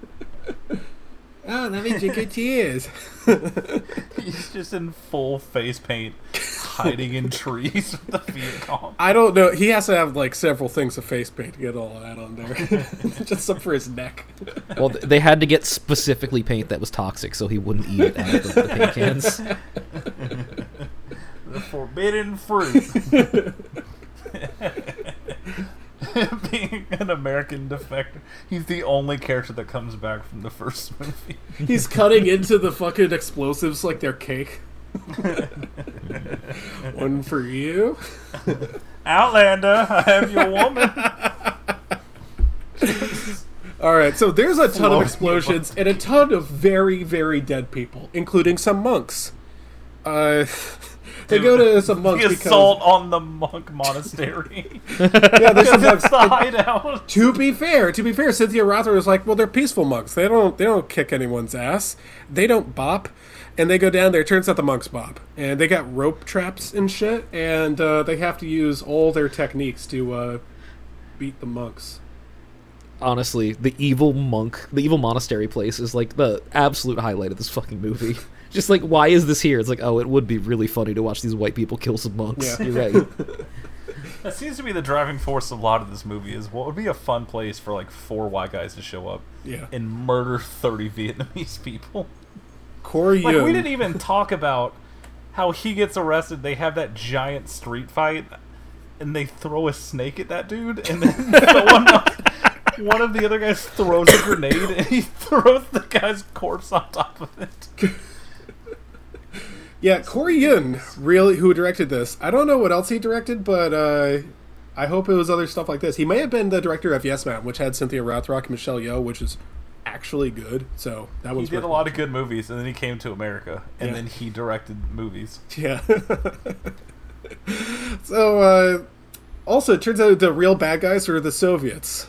Oh, let me drink your tears. He's just in full face paint, hiding in trees with the Viet Cong. I don't know. He has to have like several things of face paint to get all of that on there. Just some for his neck. well, they had to get specifically paint that was toxic so he wouldn't eat it out of the, the paint cans. The forbidden fruit. Being an American defector, he's the only character that comes back from the first movie. He's cutting into the fucking explosives like they're cake. One for you. Outlander, I have your woman. All right, so there's a ton of explosions and a ton of very, very dead people, including some monks. Uh, they go to some monks the because assault on the monk monastery. yeah, there's some monks. it's the hideout. To be fair, to be fair, Cynthia Rothrock was like, "Well, they're peaceful monks. They don't they don't kick anyone's ass. They don't bop." And they go down there. Turns out the monks bop, and they got rope traps and shit, and uh, they have to use all their techniques to uh, beat the monks. Honestly, the evil monk, the evil monastery place is like the absolute highlight of this fucking movie. Just like, why is this here? It's like, oh, it would be really funny to watch these white people kill some monks. Yeah. You're right. That seems to be the driving force of a lot of this movie. Is what would be a fun place for like four white guys to show up Yeah, and murder thirty Vietnamese people. Corey Like Yuen. we didn't even talk about how he gets arrested. They have that giant street fight, and they throw a snake at that dude, and then someone else, one of the other guys throws a grenade, and he throws the guy's corpse on top of it. Yeah, Corey Yuen, really, who directed this. I don't know what else he directed, but uh, I hope it was other stuff like this. He may have been the director of Yes, Madam, which had Cynthia Rothrock and Michelle Yeoh, which is actually good. So that was. He did a lot of good movies, and then he came to America, and Yeah. then he directed movies. Yeah. so, uh, also, it turns out the real bad guys are the Soviets.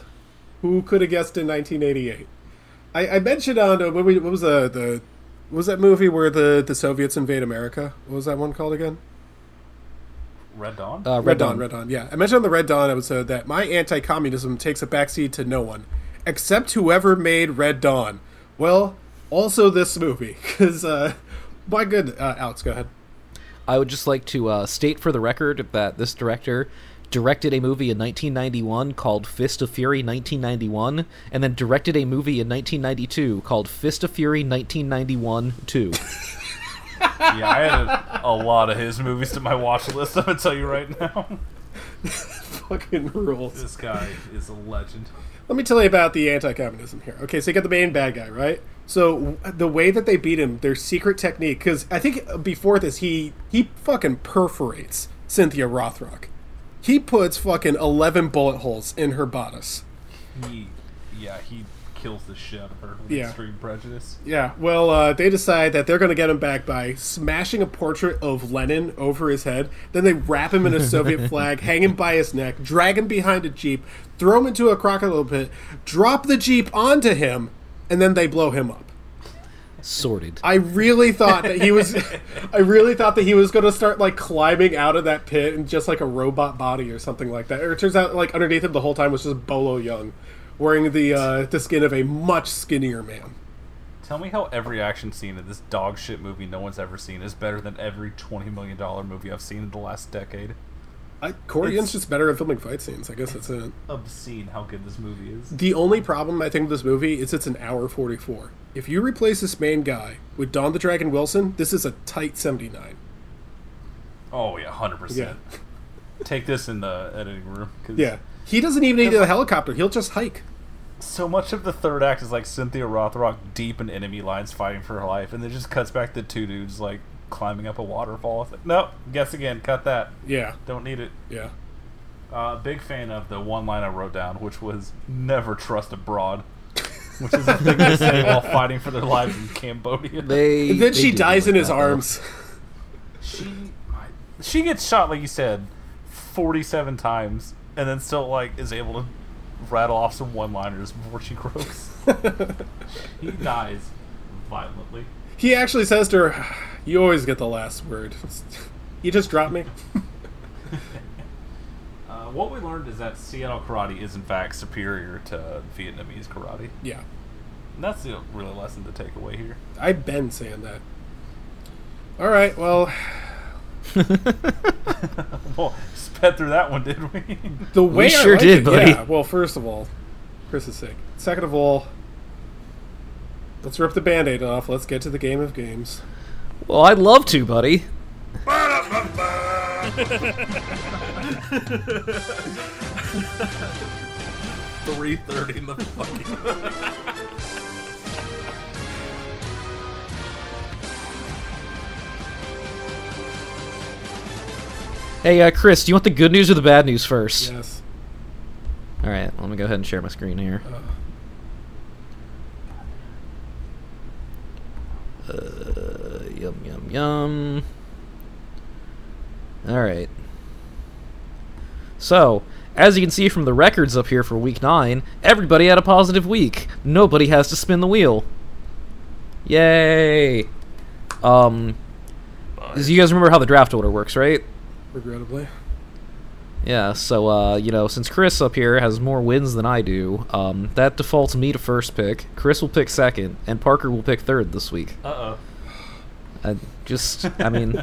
Who could have guessed in 1988? I, I mentioned on uh, when we what was the the was that movie where the the Soviets invade America? What was that one called again? Red Dawn. Uh, Red Dawn, Red Dawn. Yeah, I mentioned on the Red Dawn episode that my anti-communism takes a backseat to no one, except whoever made Red Dawn. Well, also this movie, because uh, my good, uh, Alex, go ahead. I would just like to uh, state for the record that this director directed a movie in 1991 called Fist of Fury 1991, and then directed a movie in 1992 called Fist of Fury 1991 2. yeah, I had a, a lot of his movies to my watch list. I'm gonna tell you right now. Fucking rules. This guy is a legend. Let me tell you about the anti-communism here. Okay, so you got the main bad guy, right? So w- the way that they beat him, their secret technique, because I think before this, he he fucking perforates Cynthia Rothrock. He puts fucking eleven bullet holes in her bodice. He, yeah, he kills the shit out of her with Yeah. extreme prejudice. Yeah, well, uh, they decide that they're going to get him back by smashing a portrait of Lenin over his head. Then they wrap him in a Soviet flag, hang him by his neck, drag him behind a jeep, throw him into a crocodile pit, drop the jeep onto him, and then they blow him up. Sorted. I really thought that he was. I really thought that he was going to start like climbing out of that pit and just like a robot body or something like that. Or it turns out like underneath him the whole time was just Bolo Yeung, wearing the uh, the skin of a much skinnier man. Tell me how every action scene in this dog shit movie no one's ever seen is better than every twenty million dollar movie I've seen in the last decade. I, Corey Yuen's It's- just better at filming fight scenes. I guess that's it. Obscene how good this movie is. The only problem I think with this movie is it's an hour forty four. If you replace this main guy with Don the Dragon Wilson, this is a tight seventy nine. Oh yeah, hundred Yeah, percent. Take this in the editing room. 'cause yeah. He doesn't even need a helicopter. He'll just hike. So much of the third act is like Cynthia Rothrock deep in enemy lines fighting for her life, and then just cuts back to two dudes like climbing up a waterfall. It's like, nope, guess again, cut that. Yeah, Don't need it. yeah. Uh, big fan of the one line I wrote down, which was "Never trust a broad," which is a thing they say while fighting for their lives in Cambodia. They. And then they she dies like in his that, arms. she she gets shot like you said, forty-seven times, and then still like is able to rattle off some one-liners before she croaks. he dies violently. He actually says to her, "You always get the last word. You just drop me." Uh, what we learned is that Seattle karate is in fact superior to Vietnamese karate. Yeah, And that's the real lesson to take away here. I've been saying that. All right, well, well, sped through that one, did we? the way I sure like did, it- buddy. Yeah. Well, first of all, Chris is sick. Second of all, let's rip the band-aid off. Let's get to the game of games. Well, I'd love to, buddy. Three thirty in the fucking. Hey, uh, Chris, do you want the good news or the bad news first? Yes. All right, let me go ahead and share my screen here. Uh, yum yum. All right. So, as you can see from the records up here for week nine, everybody had a positive week. Nobody has to spin the wheel. Yay! Um, so you guys remember how the draft order works, right? Regrettably. Yeah, so uh, you know, since Chris up here has more wins than I do, um, that defaults me to first pick. Chris will pick second, and Parker will pick third this week. Uh oh. I just, I mean,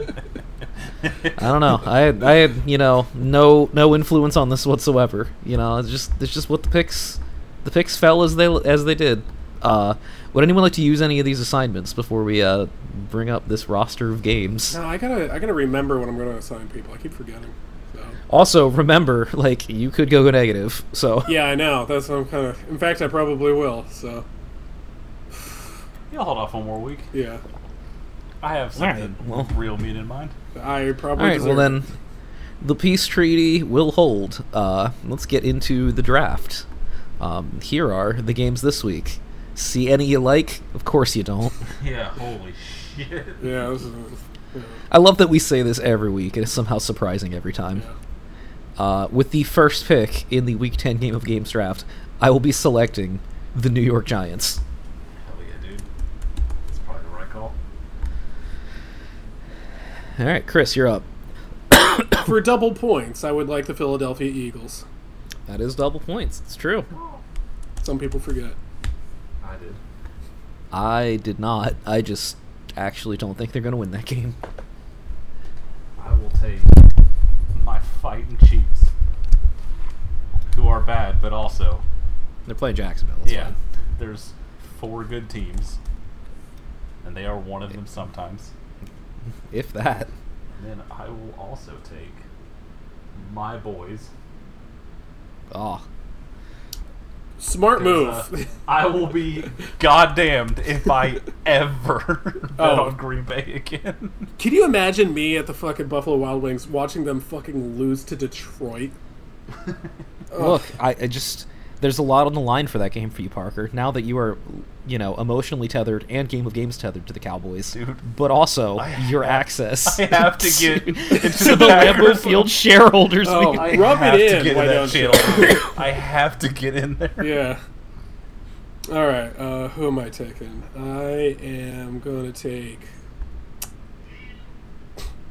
I don't know. I had, I had, you know, no no influence on this whatsoever. You know, it's just it's just what the picks, the picks fell as they as they did. Uh, would anyone like to use any of these assignments before we uh, bring up this roster of games? No, I gotta, I gotta remember when I'm gonna assign people. I keep forgetting. So. Also, remember, like you could go negative. So Yeah, I know. That's what I'm kind of. In fact, I probably will. So You'll hold off one more week. yeah, I have All right, something well. real meat in mind. I probably. All right, well then, the peace treaty will hold. Uh, let's get into the draft. Um, here are the games this week. See any you like? Of course you don't. Yeah, holy shit. Yeah, this is. Yeah. I love that we say this every week, and it's somehow surprising every time. Uh, with the first pick in the Week 10 Game of Games draft, I will be selecting the New York Giants. Hell yeah, dude. That's probably the right call. All right, Chris, you're up. For double points, I would like the Philadelphia Eagles. That is double points. It's true. Some people forget. I did. I did not. I just actually don't think they're going to win that game. I will take my fighting Chiefs, who are bad, but also They're playing Jacksonville. It's yeah. fine. There's four good teams, and they are one of them sometimes. If that. Then I will also take my boys. Oh, Smart move. uh, I will be goddamned if I ever bet Oh. on Green Bay again. Can you imagine me at the fucking Buffalo Wild Wings watching them fucking lose to Detroit? look, I, I just there's a lot on the line for that game for you, Parker. Now that you are, you know, emotionally tethered and game of games tethered to the Cowboys, Dude, but also I your have- access. I have to get to, into to the the Lambeau Field shareholders. Oh. I Rub it have in, to get in that channel. I have to get in there. Yeah. All right. Uh, who am I taking? I am going to take.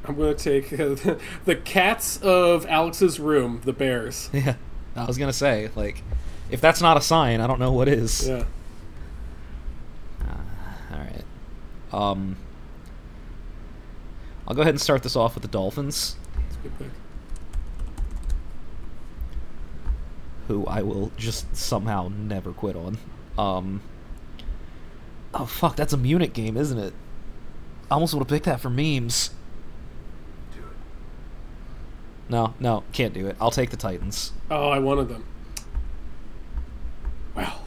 I'm going to take uh, the cats of Alex's room, the Bears. Yeah, I was gonna say like, if that's not a sign, I don't know what is. Yeah. All right. Um, I'll go ahead and start this off with the Dolphins, That's a good pick. who I will just somehow never quit on. Um. Oh fuck, that's a Munich game, isn't it? I almost would have picked that for memes. No, no, can't do it. I'll take the Titans. Oh, I wanted them. Wow.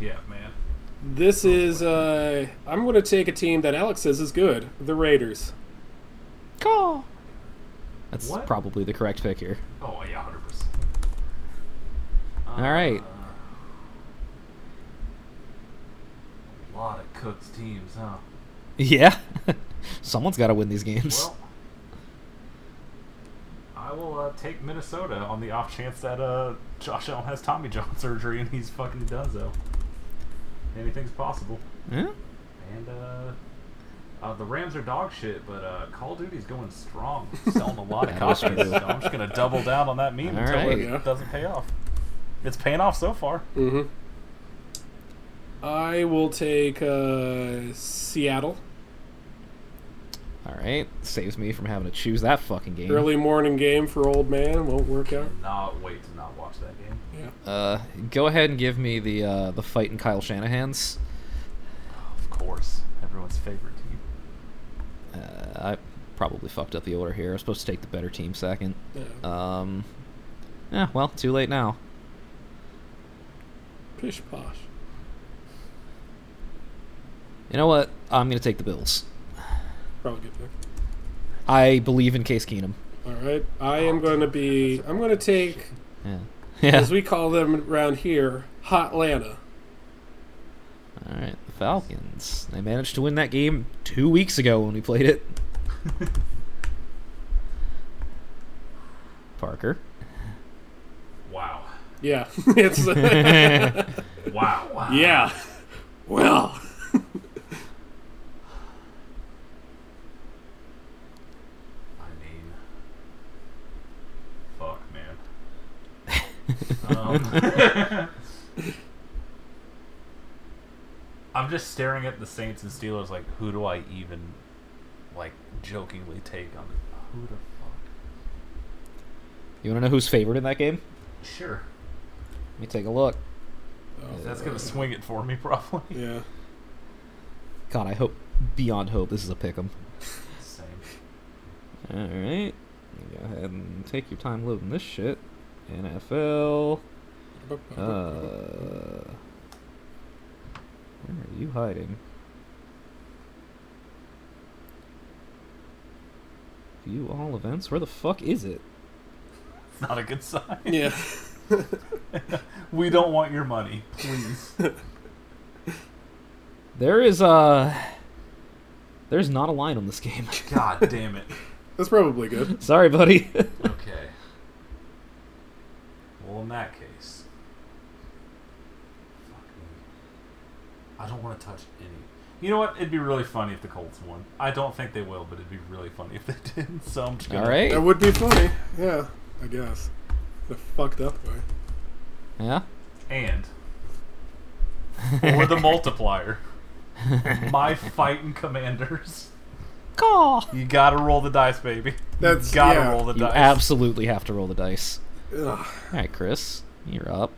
Yeah, man. This is. Uh, I'm going to take a team that Alex says is good the Raiders. Call. That's What? probably the correct pick here. Oh yeah, hundred percent. All right. A lot of Cook's teams, huh? Yeah. Someone's got to win these games. Well, I will uh, take Minnesota on the off chance that uh, Josh Allen has Tommy John surgery and he's fucking done so. Anything's possible. yeah? And uh, uh, the Rams are dog shit, but uh, Call of Duty's going strong, selling a lot of That is copies. So I'm just gonna double down on that meme All until right. it Yeah. doesn't pay off. It's paying off so far. Mm-hmm. I will take uh, Seattle. All right. Saves me from having to choose that fucking game. Early morning game for old man won't work out. Not wait to not watch that game. Yeah. Uh, go ahead and give me the uh, the fight in Kyle Shanahan's. Of course, everyone's favorite team. Uh, I probably fucked up the order here. I was supposed to take the better team second. yeah. Um, yeah, well, too late now. Pish posh. You know what? I'm gonna take the Bills. Probably good pick. I believe in Case Keenum. All right. I am going to be. I'm going to take, Yeah. Yeah. as we call them around here, Hotlanta. All right. The Falcons. They managed to win that game two weeks ago when we played it. Parker. Wow. Yeah. it's. Wow. wow. yeah. Well. I mean, fuck, man. Um, I'm just staring at the Saints and Steelers like, who do I even, like, jokingly take on the. Who the fuck? You want to know who's favored in that game? Sure. Let me take a look. Oh, That's gonna swing it for me, probably. Yeah. God, I hope beyond hope this is a pick 'em. Same. All right. Go ahead and take your time loading this shit. NFL. Uh, where are you hiding? View all events. Where the fuck is it? It's not a good sign. yeah. we don't want your money, please. There is uh There's not a line on this game. God damn it. That's probably good. Sorry, buddy. Okay. Well, in that case, fuck me. I don't want to touch any. You know what? It'd be really funny if the Colts won. I don't think they will, but it'd be really funny if they did. So I'm just gonna. All right. That would be funny. Yeah, I guess. The fucked up way. Yeah. And Or the multiplier, my fighting commanders. Caw. You gotta roll the dice, baby. That's- you gotta yeah. roll the You dice. absolutely have to roll the dice. Ugh. All right, Chris, you're up.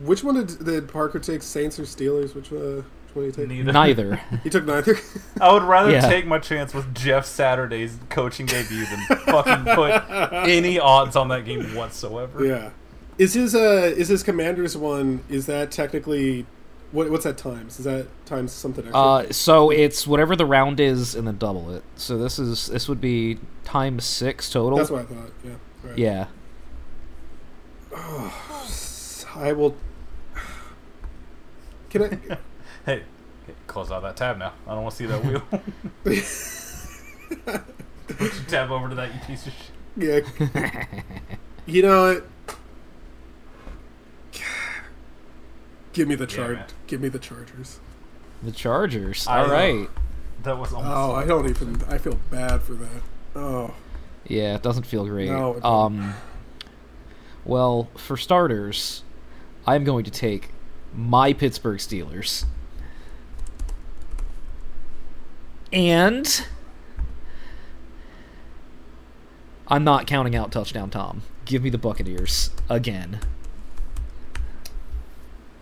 Which one did, did Parker take? Saints or Steelers? Which, uh, which one did he take? Neither. Neither. He took neither. I would rather Yeah. take my chance with Jeff Saturday's coaching debut than fucking put any odds on that game whatsoever. yeah. Is his uh is his Commanders one? Is that technically what? What's that times? Is that times something extra? Uh, so it's whatever the round is, and then double it. So this is this would be times six total. That's what I thought. Yeah. Right. Yeah. I will. Can I? Hey, hey, close out that tab now. I don't want to see that wheel. Put your tab over to that, you piece of shit. Yeah. you know what? Give me the Yeah, chart. Give me the Chargers. The Chargers. I All know. right. That was almost. Oh, I don't even. I feel bad for that. Oh, Yeah, it doesn't feel great. No, it doesn't. um. Well, for starters, I'm going to take my Pittsburgh Steelers. And I'm not counting out touchdown Tom. Give me the Buccaneers again.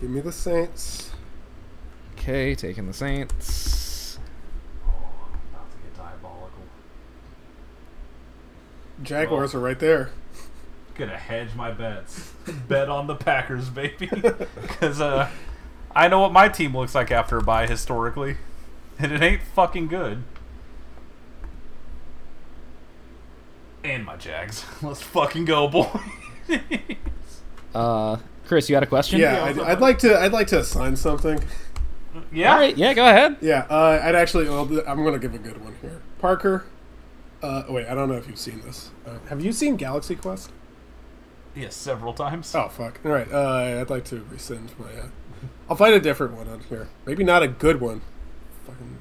give me the Saints. Okay, taking the Saints. about to get diabolical. Jaguars are right there. Gonna hedge my bets. Bet on the Packers, baby. Because uh, I know what my team looks like after a bye historically, and it ain't fucking good. And my Jags. Let's fucking go, boy. Uh, Chris, you had a question? Yeah, I'd, I'd like to. I'd like to assign something. yeah. All right, yeah, go ahead. Yeah, uh, I'd actually. Well, I'm going to give a good one here. Parker. Uh, wait, I don't know if you've seen this. Uh, have you seen Galaxy Quest? Yes, several times. Oh fuck! All right, uh, I'd like to rescind my. Uh, I'll find a different one on here. Maybe not a good one. Fucking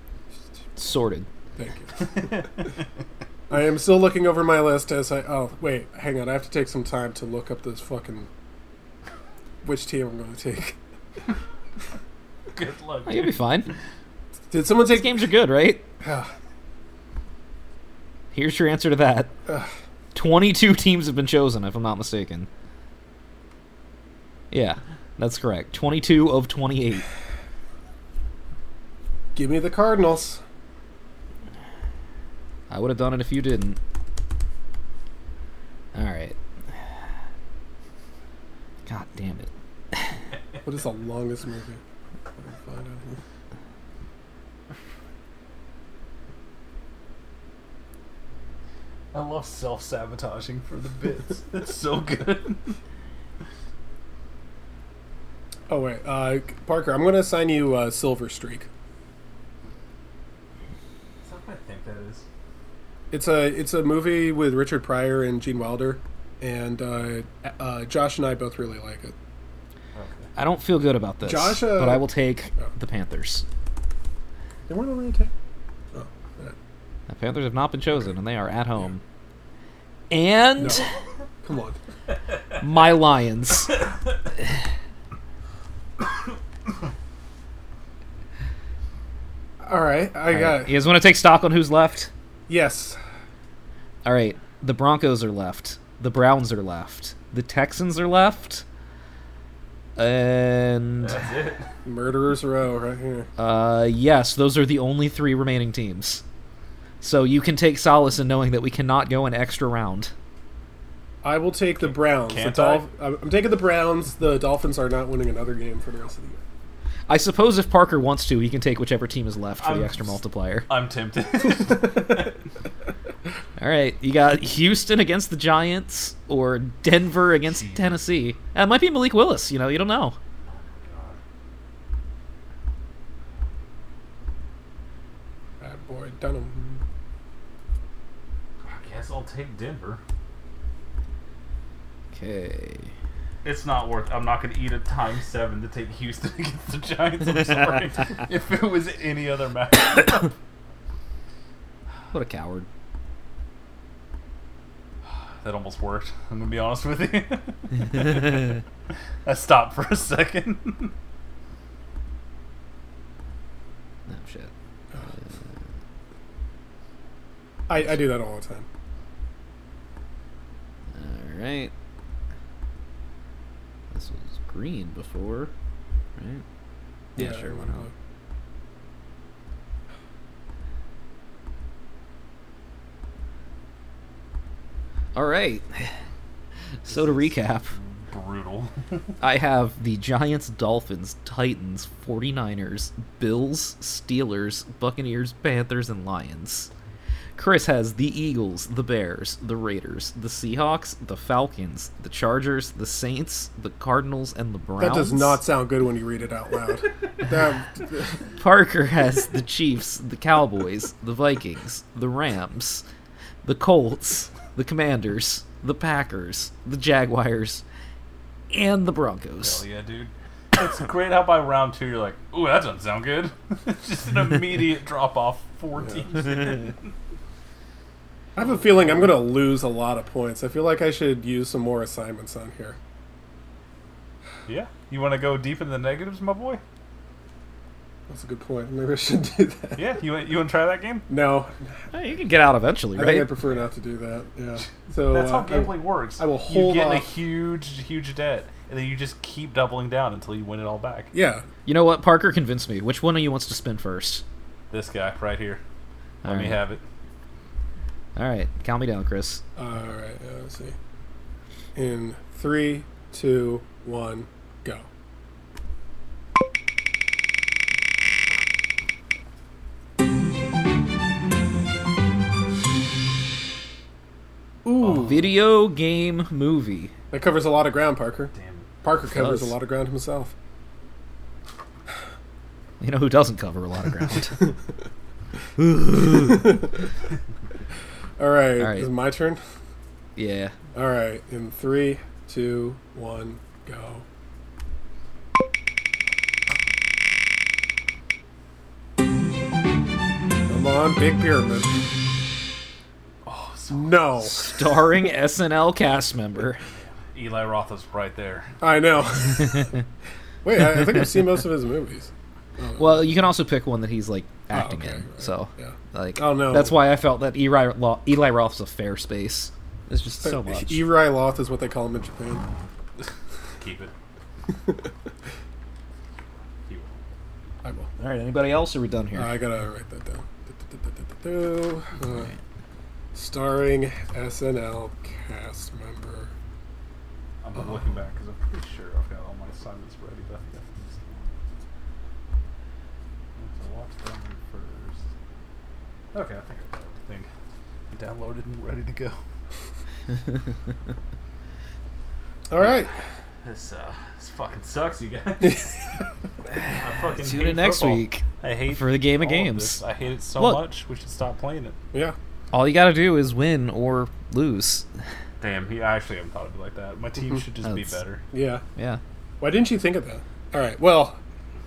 Sorted. thank you. I am still looking over my list as I. Oh wait, hang on. I have to take some time to look up this fucking. Which team I'm going to take? Good luck. Oh, you'll be fine. Did someone These games are good, right? Ah, Here's your answer to that. 22 teams have been chosen, if I'm not mistaken. Yeah, that's correct. 22 of 28. give me the Cardinals. I would have done it if you didn't. Alright. God damn it. What is the longest movie? I can find on here. I love self sabotaging for the bits. It's so good. Oh wait, uh, Parker, I'm going to assign you uh, Silver Streak. Is that what I think that is? It's a it's a movie with Richard Pryor and Gene Wilder, and uh, uh, Josh and I both really like it. I don't feel good about this. Josh, uh, but I will take oh. the Panthers. They weren't really take. Yeah. The Panthers have not been chosen, and they are at home. And no, come on. my Lions. All right, I got You it. guys want to take stock on who's left? Yes, All right, the Broncos are left. The Browns are left. The Texans are left. And That's it. Murderers Row right here. uh, yes, those are the only three remaining teams. So you can take solace in knowing that we cannot go an extra round. I will take the Browns. can't the Dolph- I'm I'm taking the Browns. The Dolphins are not winning another game for the rest of the year. I suppose if Parker wants to, he can take whichever team is left for I'm the extra multiplier. I'm tempted. All right, you got Houston against the Giants or Denver against Tennessee. That might be Malik Willis. You know, you don't know. Bad boy Dunham. I guess I'll take Denver. Okay. It's not worth. I'm not going to eat a time seven to take Houston against the Giants. I'm sorry. if it was any other match, What a coward. that almost worked. I'm gonna be honest with you. I stopped for a second. No oh, shit. I, I do that all the time. Right. This was green before, right? Yeah, sure. Why not? All right. So to recap, Brutal. I have the Giants, Dolphins, Titans, 49ers, Bills, Steelers, Buccaneers, Panthers, and Lions. Chris has the Eagles, the Bears, the Raiders, the Seahawks, the Falcons, the Chargers, the Saints, the Cardinals, and the Browns. That does not sound good when you read it out loud. that, Parker has the Chiefs, the Cowboys, the Vikings, the Rams, the Colts, the Commanders, the Packers, the Jaguars, and the Broncos. Hell yeah, dude. It's great how by round two you're like, ooh, that doesn't sound good. It's just an immediate drop off. Four teams. I have a feeling I'm going to lose a lot of points. I feel like I should use some more assignments on here. yeah. You want to go deep in the negatives, my boy? That's a good point. Maybe I should do that. Yeah. You want you want to try that game? No, Hey, you can get out eventually, I think right? I'd prefer not to do that. Yeah. So That's how uh, I- gambling works. I will hold You hold get in a off. huge, huge debt, and then you just keep doubling down until you win it all back. yeah. You know what? Parker convinced me. Which one of you wants to spin first? This guy right here. Let All me right. have it. All right, count me down, Chris. All right. Uh, let's see. In three, two, one, go. Ooh, Video game movie. that covers a lot of ground, Parker. Damn. Parker covers does. a lot of ground himself. You know who doesn't cover a lot of ground? All right, All right. is it my turn? yeah. All right, in three, two, one, go. Come on, Big Pyramid. Oh, so No, Starring SNL cast member. Eli Roth is right there. I know. Wait, I, I think I've seen most of his movies. Well, you can also pick one that he's like Oh, acting okay, in. right, So, yeah. Like, Oh, no. that's why I felt that Eli, Ro- Eli Roth's a fair space. It's just so much. Eri Loth is what they call him in Japan. Keep it. Keep it. I will. All right, anybody else? Are we done here? I gotta write that down. Uh, starring SNL cast member. I'm not looking back because I'm pretty sure I've got all my assignments ready. But I have to watch them first. Okay, I think I got everything downloaded and ready to go. All right. This uh, this fucking sucks, you guys. I fucking Tune hate in next football. week I hate for the game of games. this. I hate it so Look. much. We should stop playing it. Yeah. All you got to do is win or lose. Damn, he, I actually haven't thought of it like that. My team should just be better. Yeah. Yeah. Why didn't you think of that? All right. Well,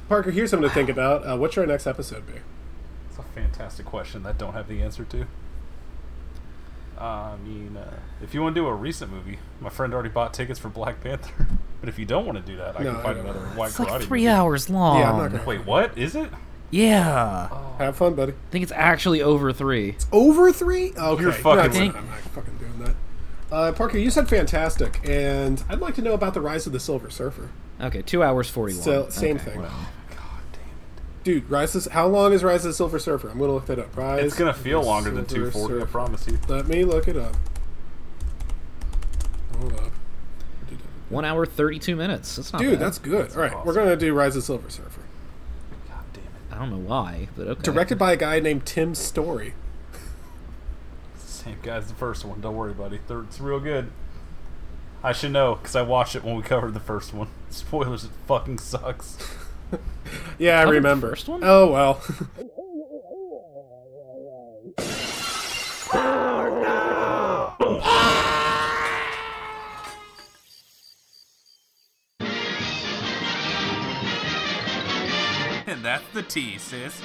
Parker, here's something to think about. Uh, what's our next episode be? It's a fantastic question that I don't have the answer to. Uh, I mean, uh, if you want to do a recent movie, my friend already bought tickets for Black Panther. but if you don't want to do that, I No, can find don't. another White It's Karate like three movie. hours long. Yeah, I'm not gonna- Wait, what is it? Yeah. Have fun, buddy. I think it's actually over three. It's Over three? Okay. You're fucking- No, I'm not- I'm not fucking doing that. Uh, Parker, you said fantastic, and I'd like to know about the rise of the Silver Surfer. Okay, two hours forty-one. So same Okay. thing, God damn it. Dude. Rise. Of, how long is Rise of the Silver Surfer? I'm gonna look that up. Rise. It's gonna feel the longer than Silver 240, I promise you. Let me look it up. Hold up. One hour thirty-two minutes. That's not Dude, bad. that's good. All right, awesome. we're gonna do Rise of the Silver Surfer. God damn it. I don't know why, but okay. Directed by a guy named Tim Story. Same guy as the first one. Don't worry, buddy. It's real good. I should know because I watched it when we covered the first one. Spoilers, it fucking sucks. yeah, I remember. First one? Oh well. and that's the T, sis.